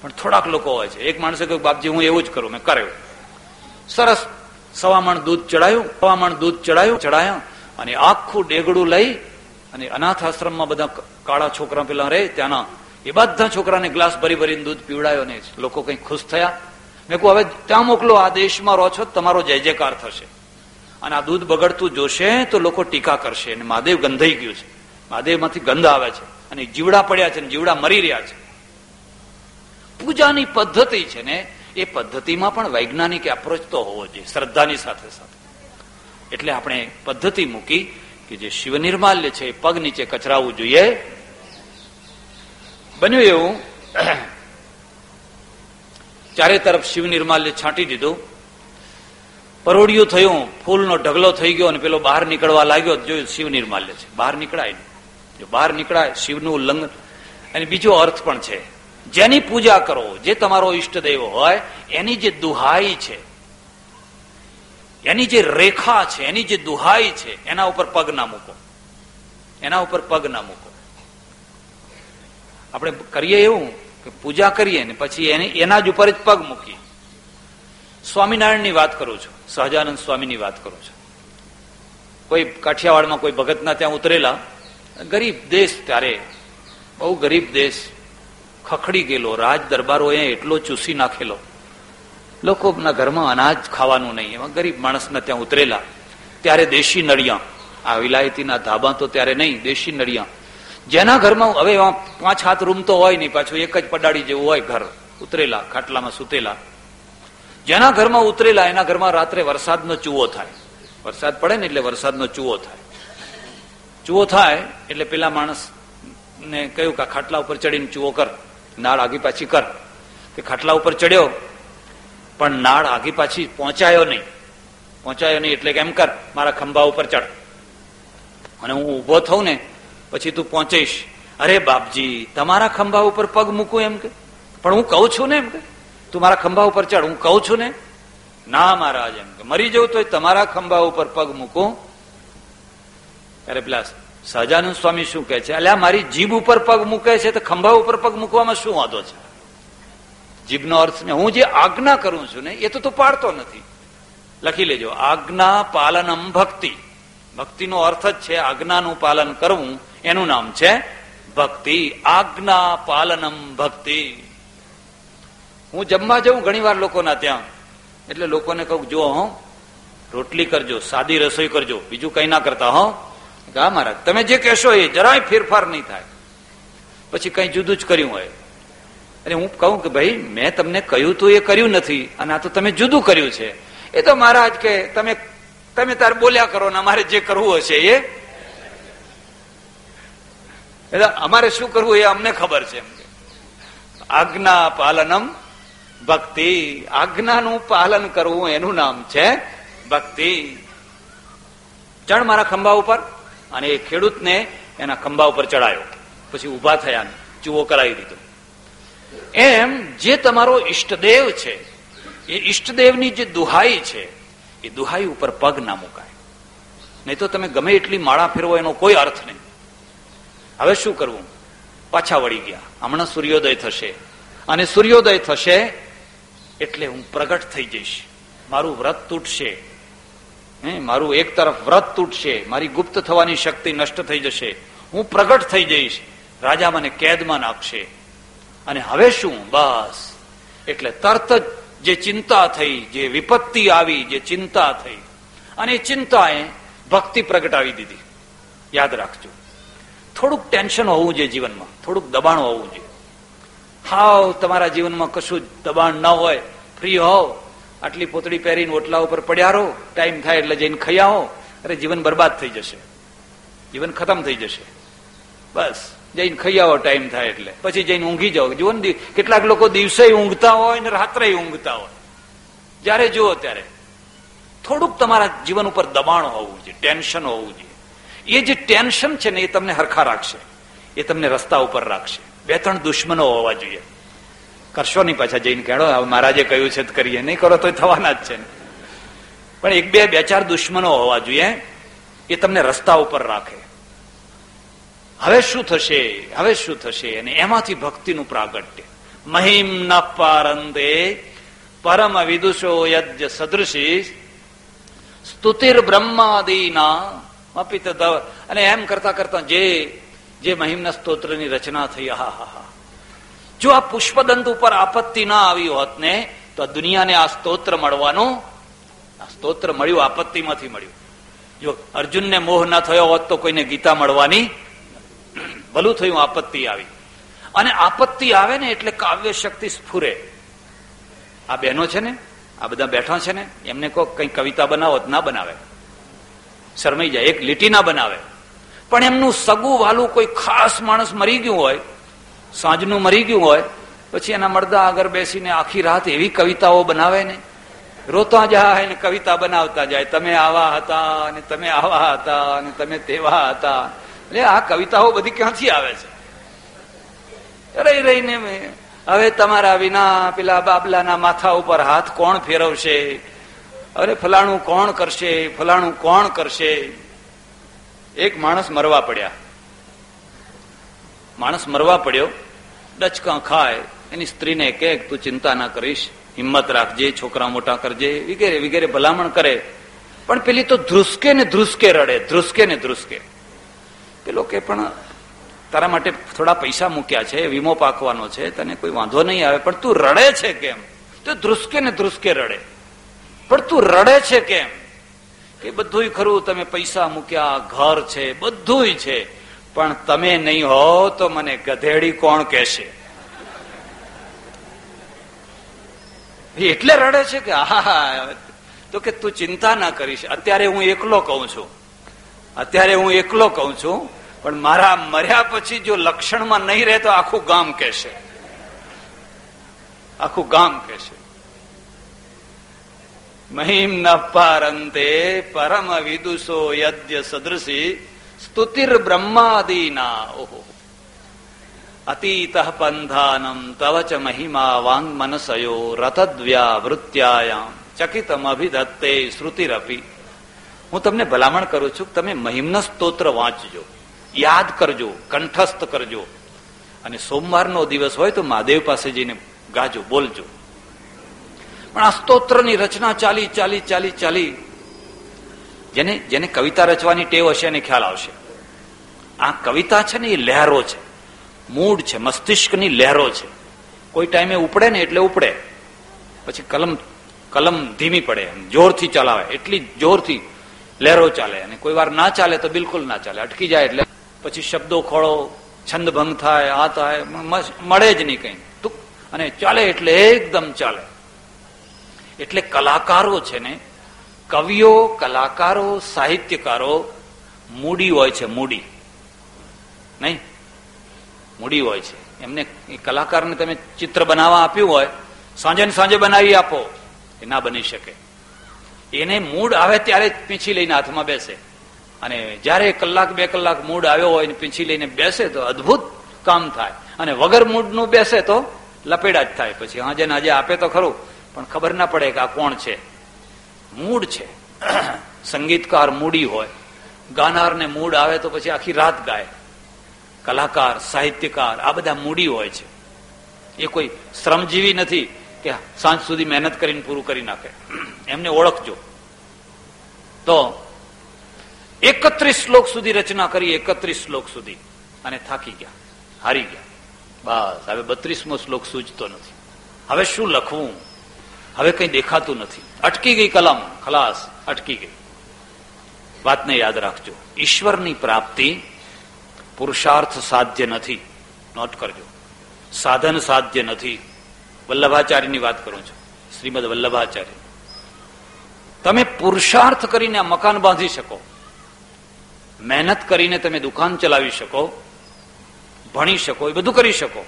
પણ થોડાક લોકો હોય છે. એક માણસે કહ્યું, બાપજી, હું એવું જ કરું, મેં કર્યું. સરસ. સવામણ દૂધ ચડાયું, સવામણ દૂધ ચડાયું, ચડાયા અને આખું ડેગડું લઈ અને અનાથ આશ્રમમાં બધા કાળા છોકરા પેલા રે ત્યાંના. એ બધા છોકરાને ગ્લાસ ભરી ભરીને દૂધ પીવડાયો ને લોકો કઈ ખુશ થયા. મેં કહું, હવે ત્યાં મોકલો, આ દેશમાં રહો છો, તમારો જય જયકાર થશે. અને આ દૂધ બગડતું જોશે તો લોકો ટીકા કરશે અને મહાદેવ ગંધાઈ ગયું છે. મહાદેવમાંથી ગંધ આવે છે અને જીવડા પડ્યા છે અને જીવડા મરી રહ્યા છે. પૂજાની પદ્ધતિ છે ને એ પદ્ધતિમાં પણ વૈજ્ઞાનિક એપ્રોચ તો હોવો જોઈએ, શ્રદ્ધાની સાથે સાથે. એટલે આપણે પદ્ધતિ મૂકી કે જે શિવ નિર્માલ્ય છે પગ નીચે કચરાવું જોઈએ. બન્યું એવું. ચારે તરફ શિવ નિર્માલ્ય છાંટી દીધું. પરોડિયું થયું, ફૂલનો ઢગલો થઈ ગયો અને પેલો બહાર નીકળવા લાગ્યો. જોયું શિવ નિર્માલ્ય છે. બહાર નીકળાય જો બહાર નીકળાય, શિવનું ઉલ્લંઘન અને બીજો અર્થ પણ છે. જેની પૂજા કરો, જે તમારો ઈષ્ટદેવ હોય, એની જે દુહાઈ છે, એની જે રેખા છે, એની જે દુહાઈ છે, એના ઉપર પગ ના મૂકો. એના ઉપર પગ ના મૂકો. આપણે કરીએ એવું કે પૂજા કરીએ ને પછી એની જ ઉપર જ પગ મૂકીએ. સ્વામિનારાયણની વાત કરું છું. સહજાનંદ સ્વામીની વાત કરું છું. કોઈ કાઠિયાવાડમાં કોઈ ભગતના ત્યાં ઉતરેલા. ગરીબ દેશ ત્યારે. બહુ ગરીબ દેશ. ખખડી ગયેલો, રાજ દરબારોએ એટલો ચૂસી નાખેલો. લોકોના ઘરમાં અનાજ ખાવાનું નહીં, એમાં ગરીબ માણસના ત્યાં ઉતરેલા. ત્યારે દેશી નળિયા, આ વિલાયતીના ધાબા તો ત્યારે નહીં, દેશી નળિયા. જેના ઘરમાં હવે પાંચ હાથ રૂમ તો હોય નહીં, પાછું એક જ પડાડી જેવું હોય ઘર, ઉતરેલા, ખાટલામાં સુતેલા. જેના ઘરમાં ઉતરેલા, એના ઘરમાં રાત્રે વરસાદનો ચૂવો થાય. વરસાદ પડે ને એટલે વરસાદનો ચૂવો થાય. ચૂવો થાય એટલે પેલા માણસ ને કહ્યું કે ખાટલા ઉપર ચડીને ચૂવો કર. નાળ આગી પાછી કર. કે ખાટલા ઉપર ચડ્યો, પણ નાળ આગી પાછી પહોંચાયો નહીં. પહોંચાયો નહીં એટલે કેમ કર, મારા ખંભા ઉપર ચડ. અને હું ઊભો થઉં ને, પછી તું પહોંચીશ. અરે બાપજી, તમારા ખંભા ઉપર પગ મૂકું એમ કે? પણ હું કહું છું ને એમ કે? તું મારા ખંભા ઉપર ચડ, હું કહું છું ને? ના મહારાજ એમ કે. મરી જવું તો તમારા ખંભા ઉપર પગ મૂકું. ત્યારે પેલા સહજાનંદ સ્વામી શું કહે છે? અલ્યા, મારી જીભ ઉપર પગ મૂકે છે તો ખંભા ઉપર પગ મૂકવામાં શું વાંધો છે? જીભનો અર્થ ને હું જે આજ્ઞા કરું છું ને, એ તો તું પાડતો નથી. લખી લેજો, આજ્ઞા પાલનમ ભક્તિ. ભક્તિનો અર્થ જ છે આજ્ઞાનું પાલન કરવું. એનું નામ છે ભક્તિ. આજ્ઞા પાલનમ ભક્તિ. હું જમવા જઉં ઘણી વાર લોકોના ત્યાં. એટલે લોકોને કહું જો હો, રોટલી કરજો, સાદી રસોઈ કરજો, બીજું કઈ ના કરતા, હો. હા મહારાજ, તમે જે કહેશો એ જરાય ફેરફાર નહીં થાય. પછી કઈ જુદું જ કર્યું હોય. અને હું કહું કે ભાઈ, મેં તમને કહ્યું તો એ કર્યું નથી, અને આ તો તમે જુદું કર્યું છે. એ તો મહારાજ કે તમે તમે તાર બોલ્યા કરો ને અમારે જે કરવું હશે એ. એટલે અમારે શું કરવું એ અમને ખબર છે આજ્ઞા પાલનમ ભક્તિ. આજ્ઞાનું પાલન કરવું એનું નામ છે ભક્તિ. ચણ મારા ખંભા ઉપર. અને એ ખેડૂતને એના ખંભા ઉપર ચડાયો. પછી ઊભા થયા ચૂવો કરાવી દીધો. એમ જે તમારો ઈષ્ટદેવ છે, એ ઈષ્ટદેવની જે દુહાઈ છે, એ દુહાઈ ઉપર પગ ના મુકાય. નહીં તો તમે ગમે એટલી માળા ફેરવો એનો કોઈ અર્થ નહીં. હવે શું કરવું? પાછા વળી ગયા. હમણાં સૂર્યોદય થશે. અને સૂર્યોદય થશે એટલે હું પ્રગટ થઈ જઈશ. મારું વ્રત તૂટશે. મારું એક તરફ વ્રત તૂટશે, મારી ગુપ્ત થવાની શક્તિ નષ્ટ થઈ જશે, હું પ્રગટ થઈ જઈશ, રાજા મને કેદમાં નાખશે. અને હવે શું? બસ. એટલે તરત જ જે ચિંતા થઈ, જે વિપત્તિ આવી, જે ચિંતા થઈ, અને એ ચિંતાએ ભક્તિ પ્રગટાવી દીધી. યાદ રાખજો. થોડુંક ટેન્શન હોવું જોઈએ જીવનમાં, થોડુંક દબાણ હોવું જોઈએ. હાવ, તમારા જીવનમાં કશું દબાણ ન હોય. ફ્રી હોવ. આટલી પોતળી પહેરીને ઓટલા ઉપર પડ્યા રહો ટાઈમ થાય એટલે જઈને ખાઈ આવો અરે, જીવન બરબાદ થઈ જશે. જીવન ખતમ થઈ જશે. બસ, જઈને ખાઈ ટાઈમ થાય એટલે. પછી જઈને ઊંઘી જાઓ. જુઓ ને કેટલાક લોકો દિવસે ઊંઘતા હોય ને રાત્રે ઊંઘતા હોય. જયારે જુઓ ત્યારે. થોડુંક તમારા જીવન ઉપર દબાણ હોવું જોઈએ, ટેન્શન હોવું જોઈએ. એ જે ટેન્શન છે ને, એ તમને હરખા રાખશે. એ તમને રસ્તા ઉપર રાખશે. બે ત્રણ દુશ્મનો હોવા જોઈએ. કરશો નહીં પાછા જઈને કહેડો મહારાજે કહ્યું છે કરીએ. નહીં કરો તો થવાના જ છે. પણ એક બે બે ચાર દુશ્મનો હોવા જોઈએ, એ તમને રસ્તા ઉપર રાખે. હવે શું થશે? હવે શું થશે? અને એમાંથી ભક્તિનું પ્રાગટ્ય. મહિમ ન પારંદે પરમ વિદુષો યજ્ઞ સદૃશી સ્તુતિર બ્રહ્માદિના અપિત અને એમ કરતા કરતા જે જે મહિમના સ્તોત્રની રચના થઈ હા હા હા જો આ પુષ્પદંત ઉપર આપત્તિ ના આવી હોત ને, તો દુનિયાને આ સ્તોત્ર મળવાનું, આ સ્તોત્ર મળ્યું, આપત્તિમાંથી મળ્યું. જો અર્જુનને મોહ ના થયો હોત તો કોઈને ગીતા મળવાની ભલું થયું, આપત્તિ આવી. અને આપત્તિ આવે ને એટલે કાવ્ય શક્તિ સ્ફુરે. આ બહેનો છે ને, આ બધા બેઠા છે ને, એમને કહો કઈ કવિતા બનાવો ના બનાવે. શરમાઈ જાય, એક લીટી ના બનાવે. પણ એમનું સગું વાલું કોઈ ખાસ માણસ મરી ગયું હોય સાંજનું મરી ગયું હોય, પછી એના મળદા આગળ બેસીને આખી રાત એવી કવિતાઓ બનાવે ને. રોતા જાય ને કવિતા બનાવતા જાય, તમે આવા હતા અને તમે આવા હતા અને તમે તેવા હતા. એટલે આ કવિતાઓ બધી ક્યાંથી આવે છે? રહી રહીને હવે તમારા વિના પેલા બાબલાના માથા ઉપર હાથ કોણ ફેરવશે? અરે ફલાણું કોણ કરશે? ફલાણું કોણ કરશે? એક માણસ મરવા પડ્યા. માણસ મરવા પડ્યો ડચકા ખાય, એની સ્ત્રીને કે તું ચિંતા ના કરીશ, હિંમત રાખજે, છોકરા મોટા કરજે, વગેરે વગેરે ભલામણ કરે. પણ પેલી તો ધ્રુસકે ને ધ્રુસકે રડે, ધ્રુસકે ને ધ્રુસકે. પેલો કે, પણ તારા માટે થોડા પૈસા મૂક્યા છે, વીમો પાકવાનો છે, તને કોઈ વાંધો નહીં આવે, પણ તું રડે છે કેમ? તો ધ્રુસકે ને ધ્રુસકે રડે. પણ તું રડે છે કેમ? કે બધું ખરું, તમે પૈસા મૂક્યા, ઘર છે બધું છે. પણ તમે નહીં હો તો મને ગધેડી કોણ કહેશે? એટલે રડે છે કે તો કે, તું ચિંતા ના કરીશ. અત્યારે હું એકલો કહું છું. અત્યારે હું એકલો કહું છું, પણ મારા મર્યા પછી જો લક્ષણમાં નહીં રહે તો આખું ગામ કહેશે. આખું ગામ કહેશે. મહિમ ન પારંતે પરમ વિદુષો યદ્ય સદૃશી સ્તુતિર બ્રહ્માદીના ઓહો અતીત પંથાનમ તવ ચ મહિમા વાંગ મનસયો રતદ્વ્યાવૃત્યાયામ ચકિતમ અભિદત્તે શ્રુતિરપી હું તમને ભલામણ કરું છું તમે મહિમ્ન સ્તોત્ર વાંચજો, યાદ કરજો, કંઠસ્થ કરજો. અને સોમવારનો દિવસ હોય તો મહાદેવ પાસે જઈને ગાજો, બોલજો. પણ આ સ્તોત્રની રચના ચાલી ચાલી ચાલી ચાલી જેને જેને કવિતા રચવાની ટેવ હશે એને ખ્યાલ આવશે. આ કવિતા છે ને એ લહેરો છે. મૂડ છે, મસ્તિષ્કની લહેરો છે. કોઈ ટાઈમે ઉપડે ને એટલે ઉપડે. પછી કલમ કલમ ધીમી પડે જોરથી ચલાવે. એટલી જોરથી લહેરો ચાલે. અને કોઈ વાર ના ચાલે તો બિલકુલ ના ચાલે. અટકી જાય એટલે પછી શબ્દો ખોળો, છંદ ભંગ થાય, આ થાય મળે જ નહીં કઈ. અને ચાલે એટલે એકદમ ચાલે. એટલે કલાકારો છે ને કવિઓ, કલાકારો, સાહિત્યકારો મૂડી હોય છે, મૂડી. નહીં? મૂડી હોય છે. એમને કલાકારને તમે ચિત્ર બનાવવા આપ્યું હોય, સાંજે ને સાંજે બનાવી આપો, એ ના બની શકે. એને મૂડ આવે ત્યારે પીંછી લઈને હાથમાં બેસે. અને જ્યારે કલાક બે કલાક મૂડ આવ્યો હોય પીંછી લઈને બેસે તો અદભુત કામ થાય. અને વગર મૂડનું બેસે તો લપેડા જ થાય. પછી હાજે આજે આપે તો ખરું, પણ ખબર ના પડે કે આ કોણ છે. મૂડ છે. સંગીતકાર મૂડી હોય. ગાનારને મૂડ આવે તો પછી આખી રાત ગાય. કલાકાર, સાહિત્યકાર, આ બધા મૂડી હોય છે. એ કોઈ શ્રમજીવી નથી કે સાંજ સુધી મહેનત કરીને પૂરું કરી નાખે. એમને ઓળખજો. તો એકત્રીસ શ્લોક સુધી રચના કરી, એકત્રીસ શ્લોક સુધી. અને થાકી ગયા. હારી ગયા. બસ, હવે બત્રીસમો શ્લોક સૂચતો નથી. હવે શું લખવું? હવે કઈ દેખાતું નથી. અટકી ગઈ કલમ, ખલાસ, અટકી ગઈ. વાતને યાદ રાખજો. ઈશ્વરની પ્રાપ્તિ પુરુષાર્થ સાધ્ય નથી. નોટ કરજો. સાધન સાધ્ય નથી. વલ્લભાચાર્યની વાત કરું છું. શ્રીમદ વલ્લભાચાર્ય. તમે પુરુષાર્થ કરીને આ મકાન બાંધી શકો. મહેનત કરીને તમે દુકાન ચલાવી શકો. ભણી શકો, એ બધું કરી શકો.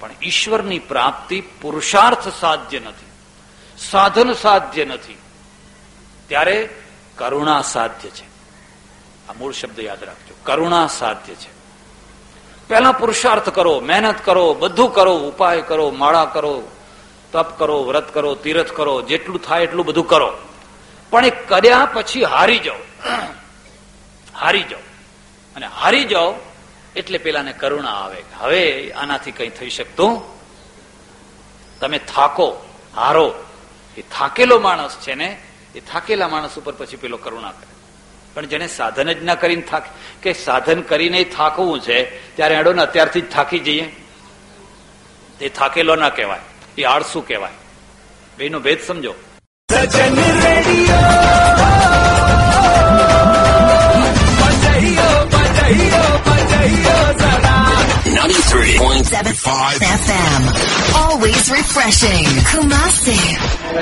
પણ ઈશ્વરની પ્રાપ્તિ પુરુષાર્થ સાધ્ય નથી. સાધન સાધ્ય નથી. ત્યારે કરુણા સાધ્ય છે. આ મૂળ શબ્દ યાદ રાખજો. કરુણા સાધ્ય છે. પહેલા પુરુષાર્થ કરો, મહેનત કરો, બધું કરો, ઉપાય કરો, માળા કરો, તપ કરો, વ્રત કરો, તીરથ કરો, જેટલું થાય એટલું બધું કરો. પણ એ કર્યા પછી હારી જાઓ. હારી જાઓ. અને હારી જાઓ એટલે પેલાને કરુણા આવે હવે આનાથી કઈ થઈ શકતું તમે થાકો, હારો. એ થાકેલો માણસ છે ને, એ થાકેલા માણસ ઉપર પછી પેલો કરુણા કરે. પણ જેને સાધન જ ના કરીને થાક, કે સાધન કરીને થાકવું છે, ત્યારે એડો ને અત્યારથી જ થાકી જઈએ. તે થાકેલો ના કહેવાય, એ આળસુ કહેવાય. બેનો ભેદ સમજો. સજન FM. Always refreshing. Kumasi.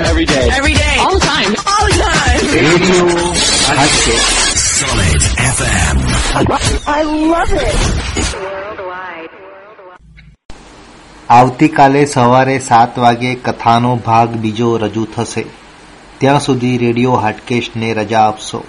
Every day. Every day. All the time. All the time. Radio Solid FM. I love it. આવતીકાલે સવારે સાત વાગે કથાનો ભાગ બીજો રજૂ થશે ત્યાં સુધી રેડિયો હાટકેશને રજા આપશો